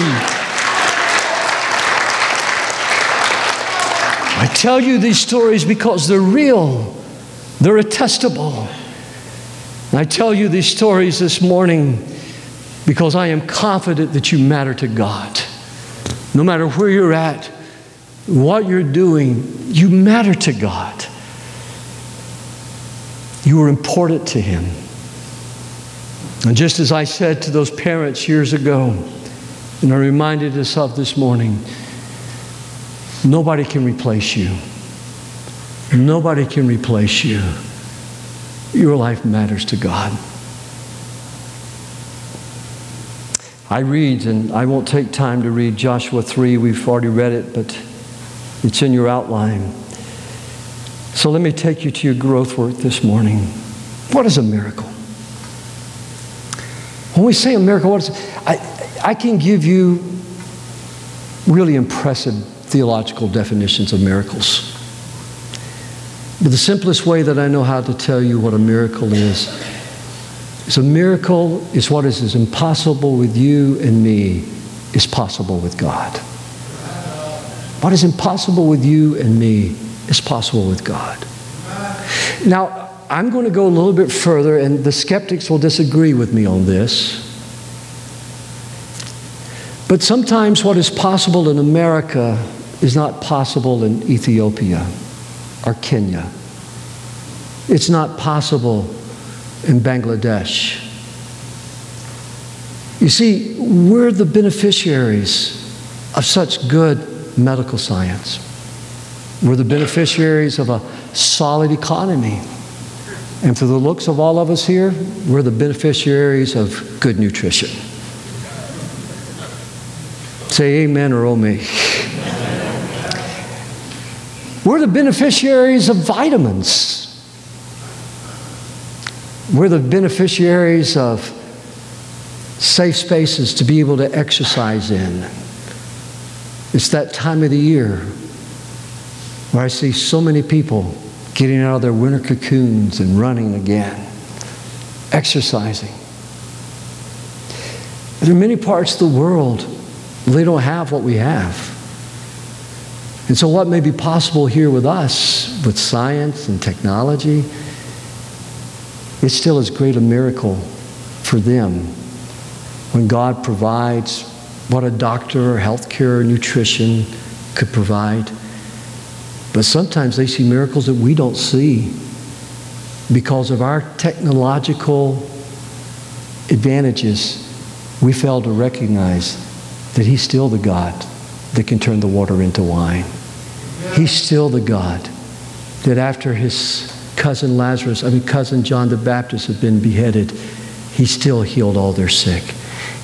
I tell you these stories because they're real, they're attestable. I tell you these stories this morning because I am confident that you matter to God. No matter where you're at, what you're doing, you matter to God. You are important to Him. And just as I said to those parents years ago, and I reminded us of this morning, Nobody can replace you. Nobody can replace you. Your life matters to God. I read, and I won't take time to read Joshua 3. We've already read it, but it's in your outline. So let me take you to your growth work this morning. What is a miracle? When we say a miracle, what is I, I can give you really impressive theological definitions of miracles. But the simplest way that I know how to tell you what a miracle is is a miracle is what is as impossible with you and me is possible with God. What is impossible with you and me is possible with God. Now, I'm going to go a little bit further, and the skeptics will disagree with me on this. But sometimes what is possible in America is not possible in Ethiopia or Kenya. It's not possible in Bangladesh. You see, we're the beneficiaries of such good medical science. We're the beneficiaries of a solid economy. And through the looks of all of us here, we're the beneficiaries of good nutrition. Say amen or oh me. We're the beneficiaries of vitamins. We're the beneficiaries of safe spaces to be able to exercise in. It's that time of the year where I see so many people getting out of their winter cocoons and running again, exercising. There are many parts of the world they don't have what we have. And so, what may be possible here with us, with science and technology, it still as great a miracle for them when God provides what a doctor or healthcare or nutrition could provide. But sometimes they see miracles that we don't see because of our technological advantages. We fail to recognize that He's still the God that can turn the water into wine. He's still the God that after his cousin Lazarus, I mean, cousin John the Baptist had been beheaded, he still healed all their sick.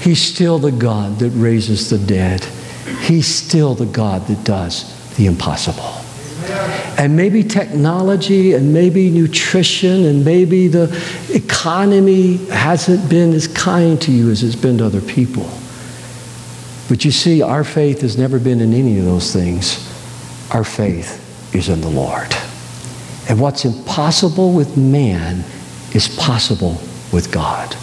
He's still the God that raises the dead. He's still the God that does the impossible. And maybe technology and maybe nutrition and maybe the economy hasn't been as kind to you as it's been to other people. But you see, our faith has never been in any of those things. Our faith is in the Lord. And what's impossible with man is possible with God.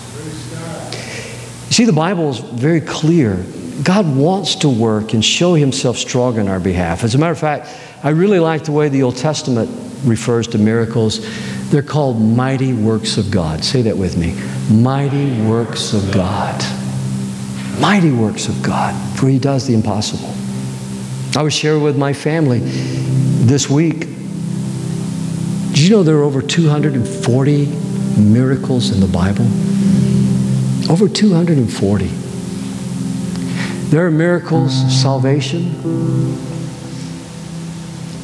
You see, the Bible is very clear. God wants to work and show himself strong on our behalf. As a matter of fact, I really like the way the Old Testament refers to miracles. They're called mighty works of God. Say that with me. Mighty works of God. Mighty works of God, for he does the impossible. I was sharing with my family this week. Did you know there are over 240 miracles in the Bible? Over 240. There are miracles, salvation,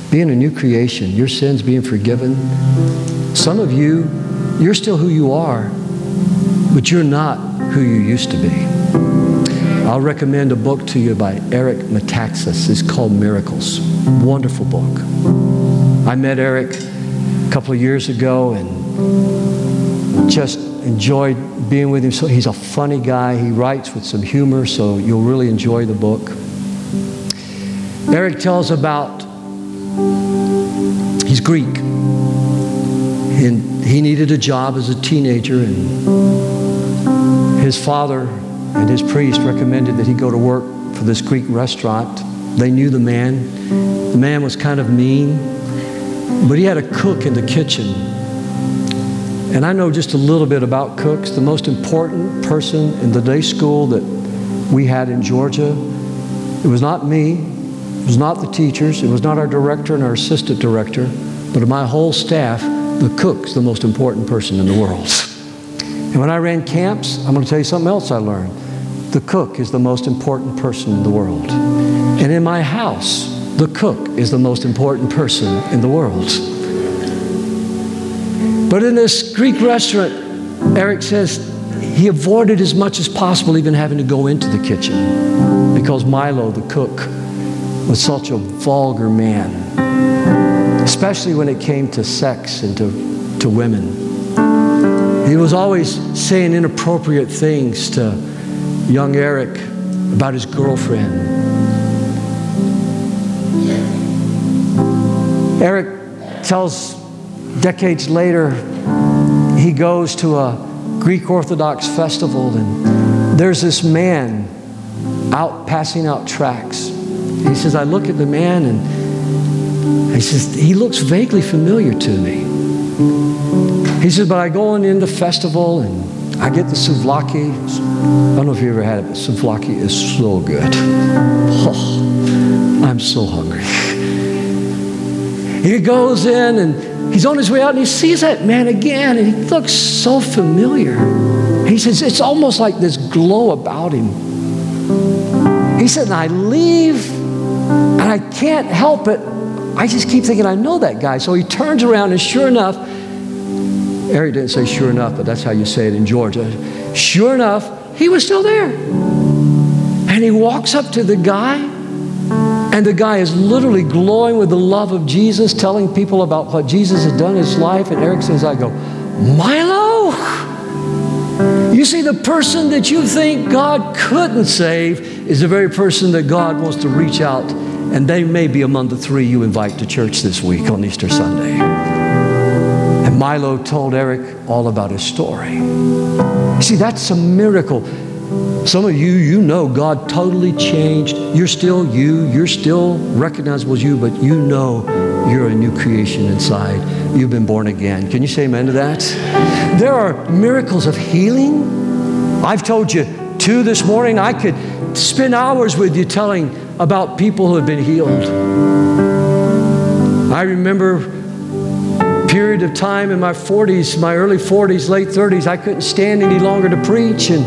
being a new creation, your sins being forgiven. Some of you, you're still who you are, but you're not who you used to be. I'll recommend a book to you by Eric Metaxas. It's called Miracles. Wonderful book. I met Eric a couple of years ago, and just enjoyed being with him. So he's a funny guy. He writes with some humor, so you'll really enjoy the book. Eric tells about he's Greek. And he needed a job as a teenager, and his father and his priest recommended that he go to work for this Greek restaurant. They knew the man. The man was kind of mean, but he had a cook in the kitchen. And I know just a little bit about cooks. The most important person in the day school that we had in Georgia, it was not me, it was not the teachers, it was not our director and our assistant director, but of my whole staff the cook's the most important person in the world. And when I ran camps, I'm going to tell you something else I learned. The cook is the most important person in the world. And in my house, the cook is the most important person in the world. But in this Greek restaurant, Eric says he avoided as much as possible even having to go into the kitchen because Milo, the cook, was such a vulgar man especially when it came to sex and to, to women. He was always saying inappropriate things to young Eric about his girlfriend. Eric tells decades later he goes to a Greek Orthodox festival and there's this man out passing out tracts. He says, I look at the man and he says, He looks vaguely familiar to me. He says, But I go on in the festival and I get the souvlaki. I don't know if you ever had it, but souvlaki is so good. Oh, I'm so hungry. He goes in and he's on his way out and he sees that man again and he looks so familiar. He says, It's almost like this glow about him. He said, I leave and I can't help it. I just keep thinking, I know that guy. So he turns around, and sure enough, Eric didn't say sure enough, but that's how you say it in Georgia. Sure enough, he was still there. And he walks up to the guy, and the guy is literally glowing with the love of Jesus, telling people about what Jesus has done in his life. And Eric says, I go, Milo? You see, the person that you think God couldn't save is the very person that God wants to reach out and they may be among the three you invite to church this week on Easter Sunday. And Milo told Eric all about his story. See, that's a miracle. Some of you, you know God totally changed. You're still you, you're still recognizable as you, but you know you're a new creation inside. You've been born again. Can you say amen to that? There are miracles of healing. I've told you two this morning. I could spend hours with you telling about people who have been healed. I remember period of time in my 40s, my early 40s, late 30s, I couldn't stand any longer to preach. And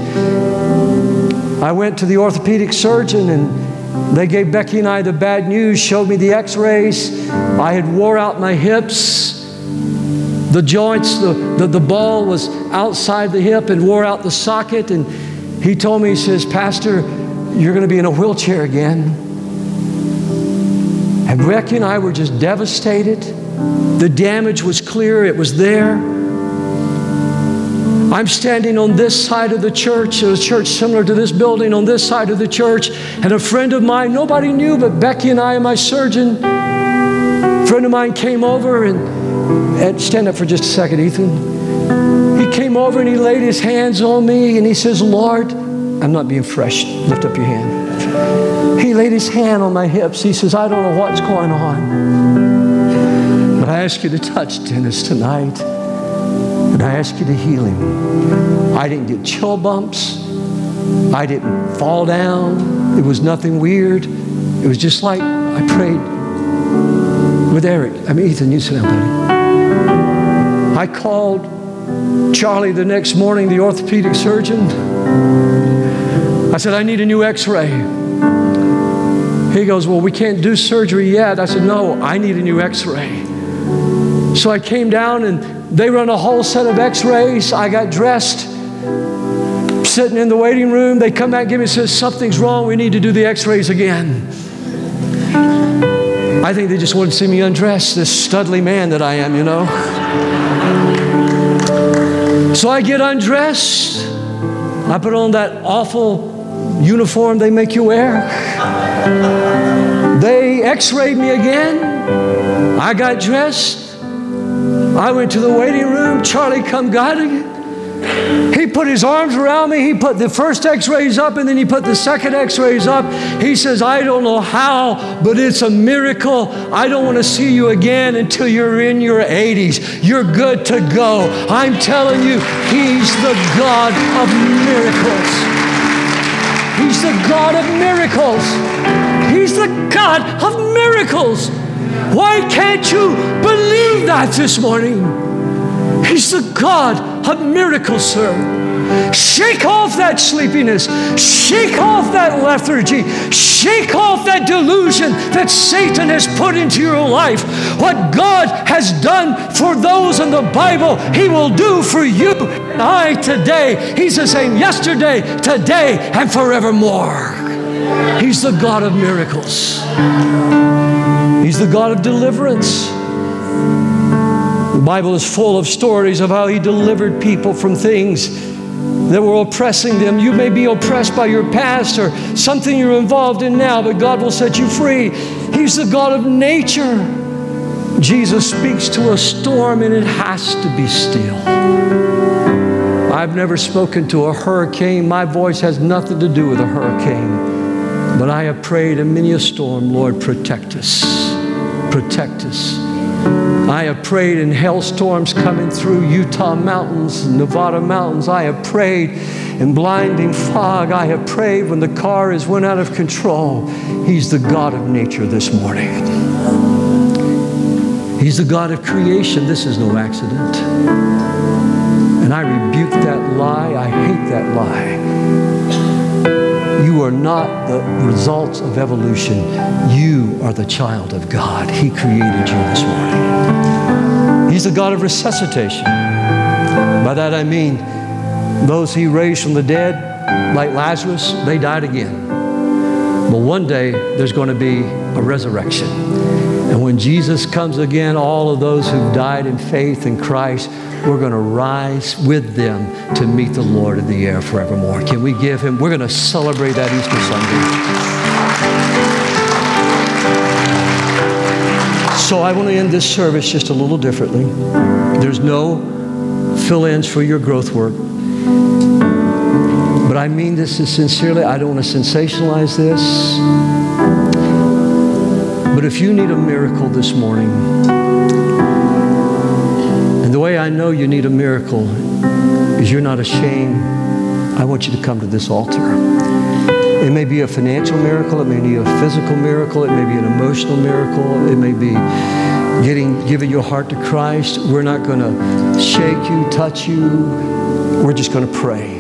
I went to the orthopedic surgeon and they gave Becky and I the bad news, showed me the x-rays. I had wore out my hips. The joints, the, the, the ball was outside the hip and wore out the socket. And he told me, he says, Pastor, you're going to be in a wheelchair again. And Becky and I were just devastated. The damage was clear, it was there. I'm standing on this side of the church, a church similar to this building, on this side of the church, and a friend of mine, nobody knew, but Becky and I and my surgeon, a friend of mine came over and, and stand up for just a second, Ethan. He came over and he laid his hands on me and he says, Lord, I'm not being fresh. Lift up your hand. He laid his hand on my hips. He says, I don't know what's going on. I ask you to touch Dennis tonight. And I ask you to heal him. I didn't get chill bumps. I didn't fall down. It was nothing weird. It was just like I prayed with Eric. I mean, Ethan, you sit down, buddy. I called Charlie the next morning, the orthopedic surgeon. I said, I need a new x ray. He goes, Well, we can't do surgery yet. I said, No, I need a new x ray. So I came down and they run a whole set of x rays. I got dressed, sitting in the waiting room. They come back, give me, says, Something's wrong. We need to do the x rays again. I think they just wanted to see me undressed, this studly man that I am, you know. So I get undressed. I put on that awful uniform they make you wear. They x rayed me again. I got dressed. I went to the waiting room. Charlie come guiding. He put his arms around me. He put the first x rays up and then he put the second x rays up. He says, I don't know how, but it's a miracle. I don't want to see you again until you're in your 80s. You're good to go. I'm telling you, He's the God of miracles. He's the God of miracles. He's the God of miracles. Why can't you believe that this morning? He's the God of miracles, sir. Shake off that sleepiness. Shake off that lethargy. Shake off that delusion that Satan has put into your life. What God has done for those in the Bible, He will do for you and I today. He's the same yesterday, today, and forevermore. He's the God of miracles. He's the God of deliverance. The Bible is full of stories of how He delivered people from things that were oppressing them. You may be oppressed by your past or something you're involved in now, but God will set you free. He's the God of nature. Jesus speaks to a storm and it has to be still. I've never spoken to a hurricane. My voice has nothing to do with a hurricane. But I have prayed in many a storm, Lord, protect us. Protect us. I have prayed in hailstorms coming through Utah mountains, Nevada mountains. I have prayed in blinding fog. I have prayed when the car has went out of control. He's the God of nature this morning. He's the God of creation. This is no accident. And I rebuke that lie. I hate that lie. You are not the results of evolution. You are the child of God. He created you this morning. He's the God of resuscitation. By that I mean those he raised from the dead, like Lazarus, they died again. But one day there's going to be a resurrection. And when Jesus comes again, all of those who died in faith in Christ we're going to rise with them to meet the Lord in the air forevermore. Can we give him? We're going to celebrate that Easter Sunday. So I want to end this service just a little differently. There's no fill ins for your growth work. But I mean this as sincerely. I don't want to sensationalize this. But if you need a miracle this morning, the way I know you need a miracle is you're not ashamed. I want you to come to this altar. It may be a financial miracle, it may be a physical miracle, it may be an emotional miracle, it may be getting giving your heart to Christ. We're not going to shake you, touch you. We're just going to pray.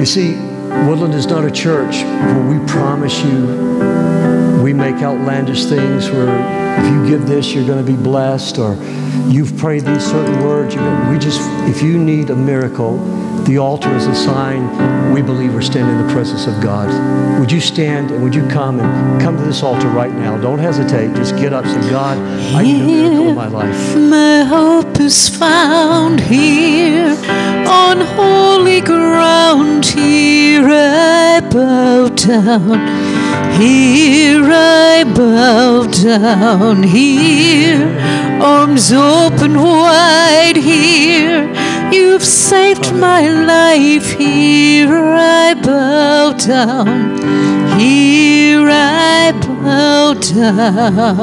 You see, Woodland is not a church where we promise you we make outlandish things where if you give this, you're going to be blessed, or you've prayed these certain words. we just, if you need a miracle, the altar is a sign we believe we're standing in the presence of God. Would you stand and would you come and come to this altar right now? Don't hesitate. Just get up. Say, God, I need a miracle in my life. My hope is found here on holy ground. Here I bow down. Here I bow down, here, arms open wide, here. You've saved my life, here I bow down, here I bow down.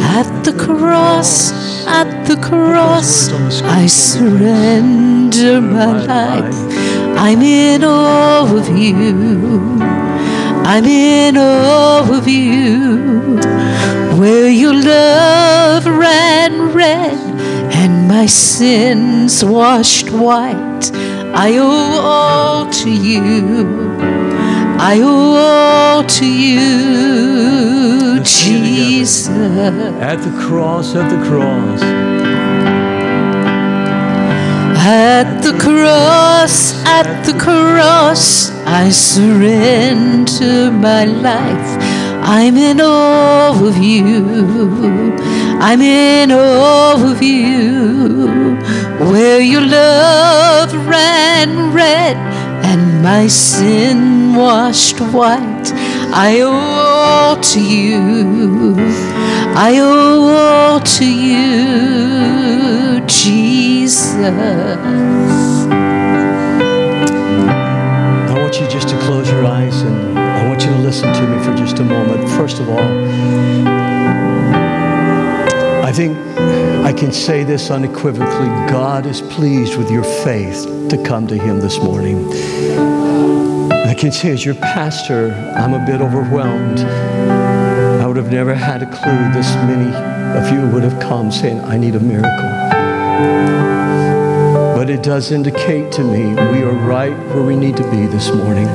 At the cross, at the cross, I surrender my life. I'm in awe of you. I'm in awe of you. Where your love ran red and my sins washed white. I owe all to you. I owe all to you, Jesus. At the cross, at the cross. At the cross, at the cross, I surrender my life. I'm in awe of you. I'm in awe of you. Where your love ran red and my sin washed white, I owe all to you. I owe all to you, Jesus. I want you just to close your eyes and I want you to listen to me for just a moment. First of all, I think I can say this unequivocally God is pleased with your faith to come to Him this morning. I can say, as your pastor, I'm a bit overwhelmed. I would have never had a clue this many of you would have come saying, I need a miracle. But it does indicate to me we are right where we need to be this morning.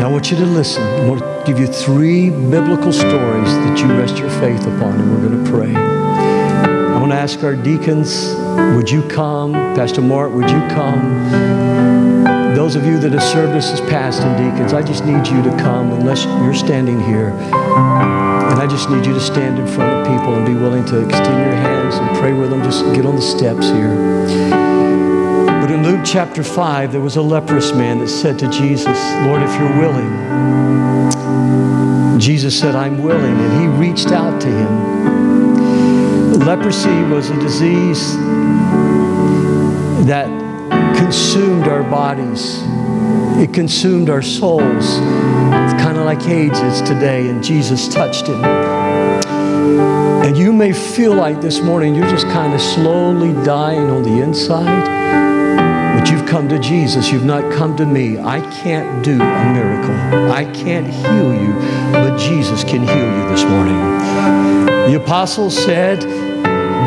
Now I want you to listen. I want to give you three biblical stories that you rest your faith upon, and we're going to pray. I want to ask our deacons, would you come? Pastor Mart, would you come? Those of you that have served us as past and deacons, I just need you to come unless you're standing here. And I just need you to stand in front of people and be willing to extend your hands and pray with them. Just get on the steps here. But in Luke chapter 5, there was a leprous man that said to Jesus, Lord, if you're willing, Jesus said, I'm willing. And he reached out to him. Leprosy was a disease that consumed our bodies. It consumed our souls. It's kind of like AIDS is today, and Jesus touched him. And you may feel like this morning you're just kind of slowly dying on the inside, but you've come to Jesus. You've not come to me. I can't do a miracle, I can't heal you, but Jesus can heal you this morning. The apostles said,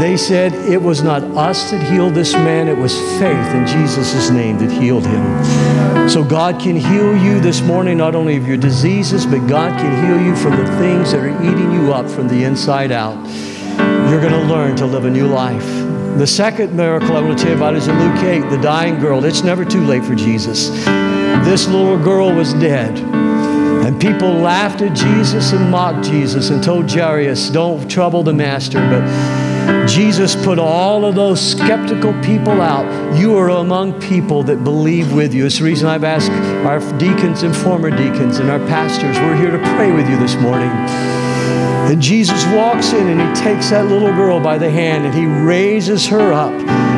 they said it was not us that healed this man, it was faith in Jesus' name that healed him. So God can heal you this morning, not only of your diseases, but God can heal you from the things that are eating you up from the inside out. You're going to learn to live a new life. The second miracle I want to tell you about is in Luke 8, the dying girl. It's never too late for Jesus. This little girl was dead. And people laughed at Jesus and mocked Jesus and told Jairus, Don't trouble the master. But Jesus put all of those skeptical people out. You are among people that believe with you. It's the reason I've asked our deacons and former deacons and our pastors, we're here to pray with you this morning. And Jesus walks in and he takes that little girl by the hand and he raises her up.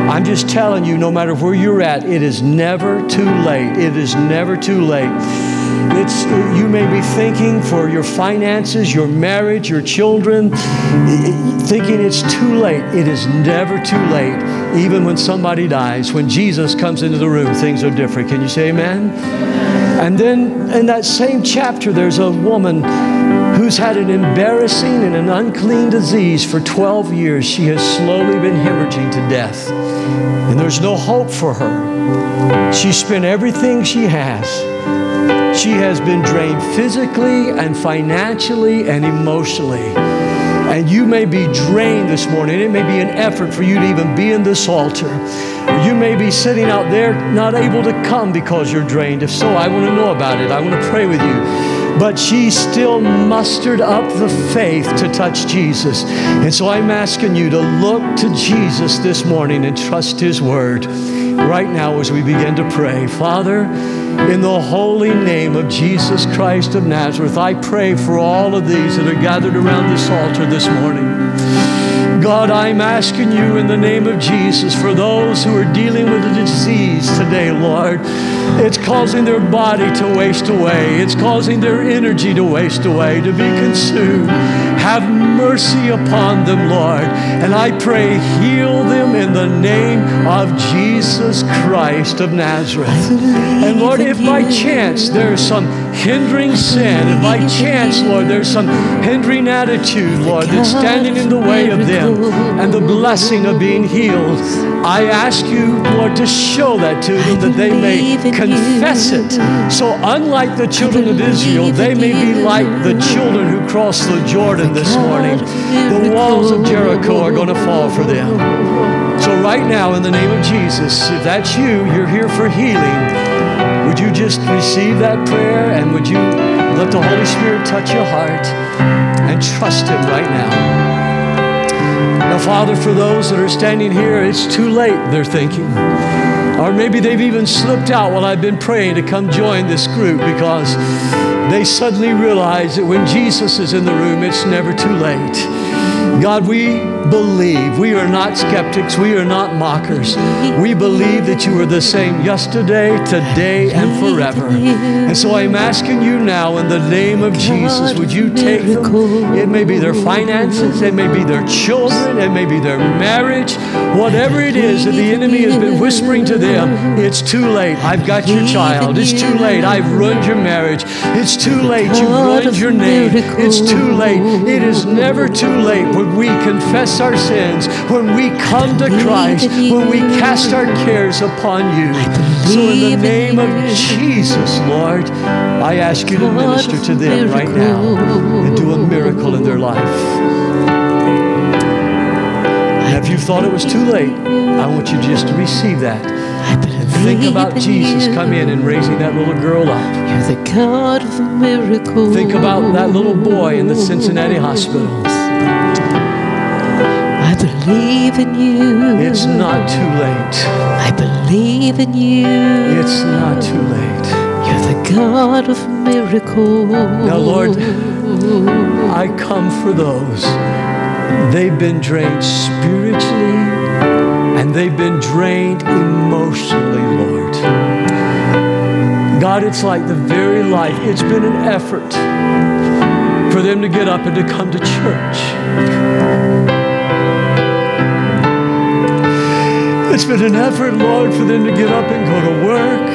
I'm just telling you, no matter where you're at, it is never too late. It is never too late. It's, you may be thinking for your finances, your marriage, your children, thinking it's too late. It is never too late. Even when somebody dies, when Jesus comes into the room, things are different. Can you say amen? And then in that same chapter, there's a woman who's had an embarrassing and an unclean disease for 12 years. She has slowly been hemorrhaging to death, and there's no hope for her. She spent everything she has. She has been drained physically and financially and emotionally. And you may be drained this morning. It may be an effort for you to even be in this altar. You may be sitting out there not able to come because you're drained. If so, I want to know about it. I want to pray with you. But she still mustered up the faith to touch Jesus. And so I'm asking you to look to Jesus this morning and trust His word right now as we begin to pray. Father, in the holy name of Jesus Christ of Nazareth, I pray for all of these that are gathered around this altar this morning. God, I'm asking you in the name of Jesus for those who are dealing with a disease today, Lord. It's causing their body to waste away, it's causing their energy to waste away, to be consumed. Have mercy upon them, Lord. And I pray, heal them in the name of Jesus Christ of Nazareth. And Lord, if by chance there's some hindering sin, if by chance, Lord, there's some hindering attitude, Lord, that's standing in the way of them and the blessing of being healed, I ask you, Lord, to show that to them that they may confess it. So, unlike the children of Israel, they may be like the children who crossed the Jordan this morning. The walls of Jericho are going to fall for them. So, right now, in the name of Jesus, if that's you, you're here for healing. Would you just receive that prayer and would you let the Holy Spirit touch your heart and trust Him right now. Now, Father, for those that are standing here, it's too late, they're thinking. Or maybe they've even slipped out while I've been praying to come join this group because they suddenly realize that when Jesus is in the room, it's never too late. God, we believe. We are not skeptics. We are not mockers. We believe that you are the same yesterday, today, and forever. And so I'm asking you now, in the name of Jesus, would you take them? It may be their finances, it may be their children, it may be their marriage, whatever it is that the enemy has been whispering to them, it's too late. I've got your child. It's too late. I've ruined your marriage. It's too late. You've ruined your name. It's too late. It is never too late when we confess our sins, when we come to Christ, when we cast our cares upon you. So, in the name of Jesus, Lord, I ask you to minister to them right now and do a miracle in their life. And if you thought it was too late, I want you just to receive that. And think about Jesus come in and raising that little girl up. You're the God of miracles. Think about that little boy in the Cincinnati hospital. I believe in you. It's not too late. I believe in you. It's not too late. You're the God of miracles. Now, Lord, I come for those. They've been drained spiritually and they've been drained emotionally, Lord. God, it's like the very life, it's been an effort for them to get up and to come to church. It's been an effort, Lord, for them to get up and go to work.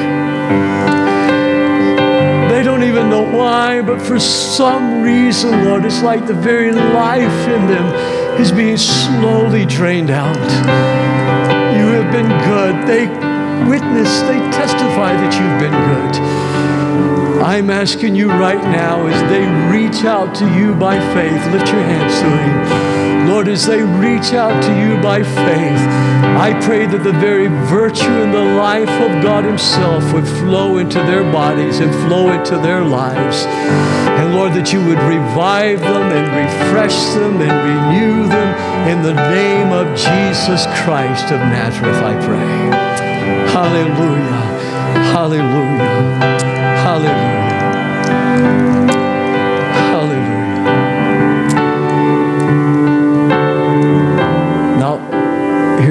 They don't even know why, but for some reason, Lord, it's like the very life in them is being slowly drained out. You have been good. They witness, they testify that you've been good. I'm asking you right now as they reach out to you by faith, lift your hands to Him. Lord, as they reach out to you by faith, I pray that the very virtue and the life of God Himself would flow into their bodies and flow into their lives. And Lord, that you would revive them and refresh them and renew them in the name of Jesus Christ of Nazareth, I pray. Hallelujah. Hallelujah. Hallelujah.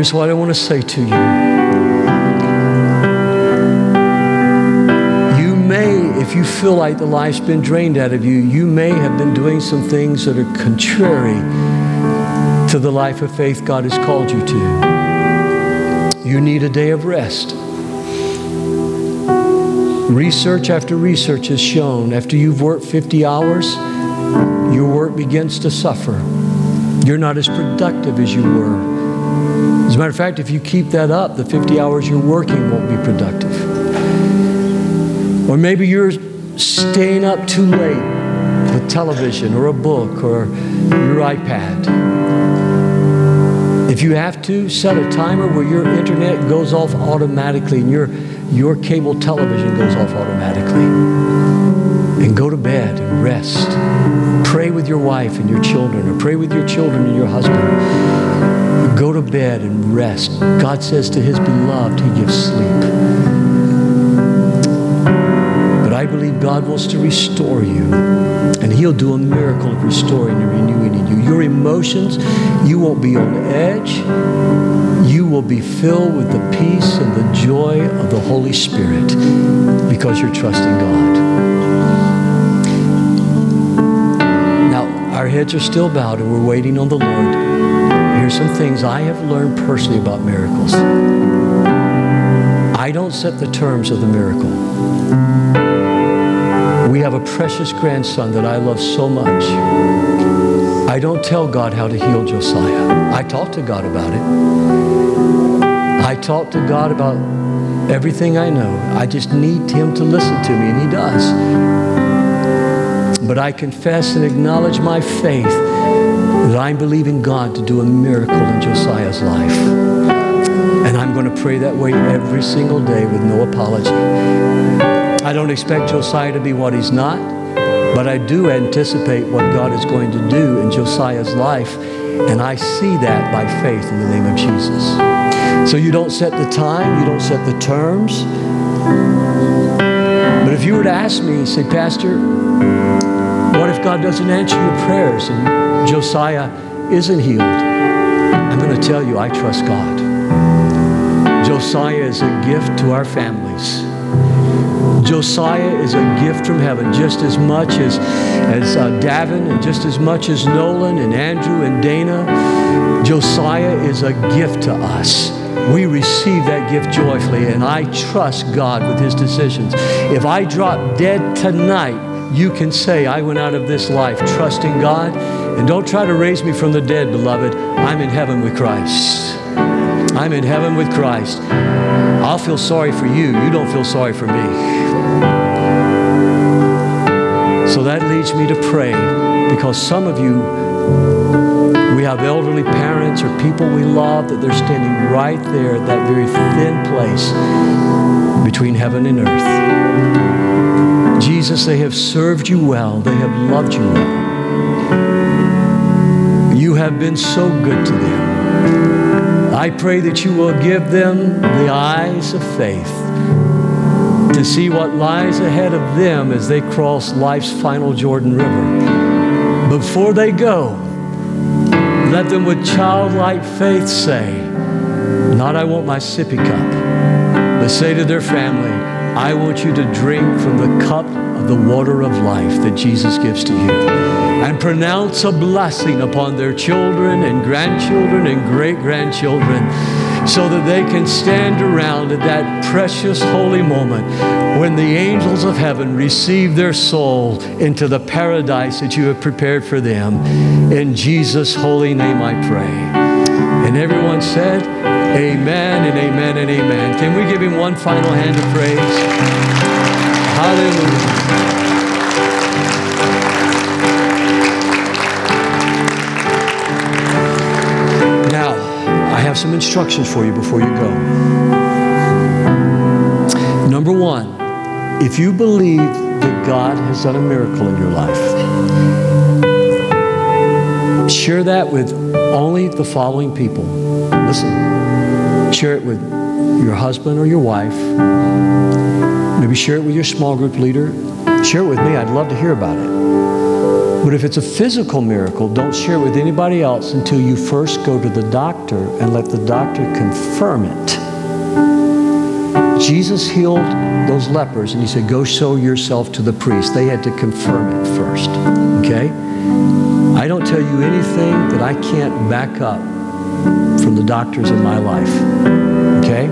Here's what I want to say to you. You may, if you feel like the life's been drained out of you, you may have been doing some things that are contrary to the life of faith God has called you to. You need a day of rest. Research after research has shown after you've worked 50 hours, your work begins to suffer. You're not as productive as you were. As a matter of fact, if you keep that up, the 50 hours you're working won't be productive. Or maybe you're staying up too late with television or a book or your iPad. If you have to, set a timer where your internet goes off automatically and your, your cable television goes off automatically. And go to bed and rest. With your wife and your children, or pray with your children and your husband Go to bed and rest. God says to his beloved, he gives sleep. But I believe God wants to restore you, and he'll do a miracle of restoring and renewing in you. Your emotions, you won't be on edge. You will be filled with the peace and the joy of the Holy Spirit because you're trusting God. Our heads are still bowed and we're waiting on the Lord here's some things I have learned personally about miracles. I don't set the terms of the miracle. We have a precious grandson that I love so much. I don't tell God how to heal Josiah. I talk to God about it. I talk to God about everything I know. I just need Him to listen to me, and He does. But I confess and acknowledge my faith that I'm believing God to do a miracle in Josiah's life. And I'm going to pray that way every single day with no apology. I don't expect Josiah to be what he's not, But I do anticipate what God is going to do in Josiah's life, and I see that by faith in the name of Jesus. So you don't set the time, you don't set the terms. But if you were to ask me, say, Pastor, what if God doesn't answer your prayers and Josiah isn't healed? I'm going to tell you, I trust God. Josiah is a gift to our families. Josiah is a gift from heaven, just as much as, as uh, Davin and just as much as Nolan and Andrew and Dana. Josiah is a gift to us. We receive that gift joyfully, and I trust God with his decisions. If I drop dead tonight, you can say, I went out of this life trusting God. And don't try to raise me from the dead, beloved. I'm in heaven with Christ. I'm in heaven with Christ. I'll feel sorry for you. You don't feel sorry for me. So that leads me to pray because some of you, we have elderly parents or people we love that they're standing right there at that very thin place between heaven and earth. Jesus, they have served you well, they have loved you well. You have been so good to them. I pray that you will give them the eyes of faith to see what lies ahead of them as they cross life's final Jordan River. Before they go, let them with childlike faith say, Not I want my sippy cup, but say to their family, I want you to drink from the cup of the water of life that Jesus gives to you. And pronounce a blessing upon their children and grandchildren and great grandchildren so that they can stand around at that precious holy moment when the angels of heaven receive their soul into the paradise that you have prepared for them. In Jesus' holy name I pray. And everyone said, Amen and amen and amen. Can we give him one final hand of praise? Hallelujah. Now, I have some instructions for you before you go. Number one, if you believe that God has done a miracle in your life, share that with only the following people. Listen, share it with your husband or your wife. Maybe share it with your small group leader. Share it with me. I'd love to hear about it. But if it's a physical miracle, don't share it with anybody else until you first go to the doctor and let the doctor confirm it. Jesus healed those lepers and he said, Go show yourself to the priest. They had to confirm it first. Okay? I don't tell you anything that I can't back up from the doctors in my life. Okay?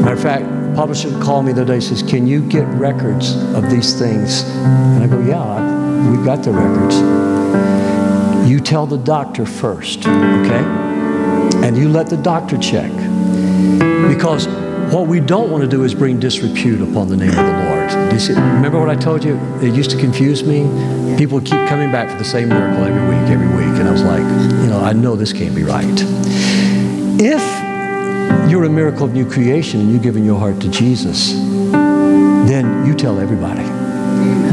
Matter of fact, publisher called me the other day says, Can you get records of these things? And I go, Yeah, we've got the records. You tell the doctor first, okay? And you let the doctor check. Because what we don't want to do is bring disrepute upon the name of the Lord. See, remember what I told you? It used to confuse me. People would keep coming back for the same miracle every week, every week. And I was like, I know this can't be right. If you're a miracle of new creation and you've given your heart to Jesus, then you tell everybody.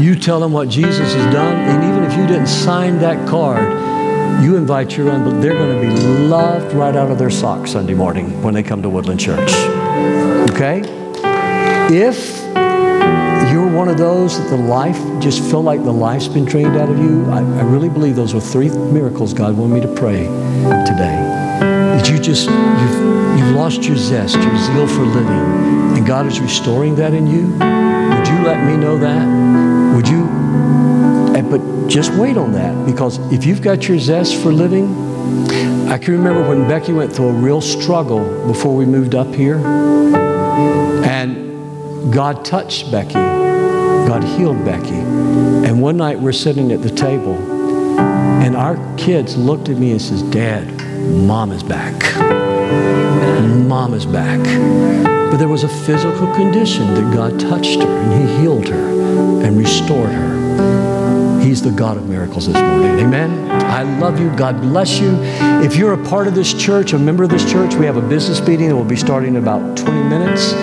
You tell them what Jesus has done, and even if you didn't sign that card, you invite your unbelievers. They're going to be loved right out of their socks Sunday morning when they come to Woodland Church. Okay? If you're one of those that the life just feel like the life's been drained out of you, I, I really believe those were three miracles God wanted me to pray today. That you just you've you've lost your zest, your zeal for living, and God is restoring that in you. Would you let me know that? Would you? And, but just wait on that because if you've got your zest for living, I can remember when Becky went through a real struggle before we moved up here, and God touched Becky. God healed Becky. And one night we're sitting at the table, and our kids looked at me and says, "Dad, Mom is back. Mom is back." But there was a physical condition that God touched her, and He healed her and restored her. He's the God of miracles this morning. Amen. I love you. God bless you. If you're a part of this church, a member of this church, we have a business meeting that will be starting in about 20 minutes.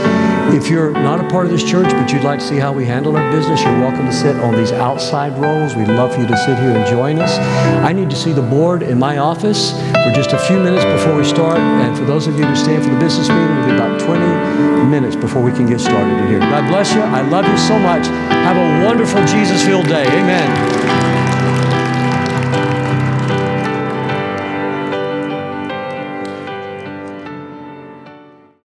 If you're not a part of this church, but you'd like to see how we handle our business, you're welcome to sit on these outside rows. We'd love for you to sit here and join us. I need to see the board in my office for just a few minutes before we start. And for those of you who stand for the business meeting, it'll be about 20 minutes before we can get started in here. God bless you. I love you so much. Have a wonderful Jesus filled day. Amen.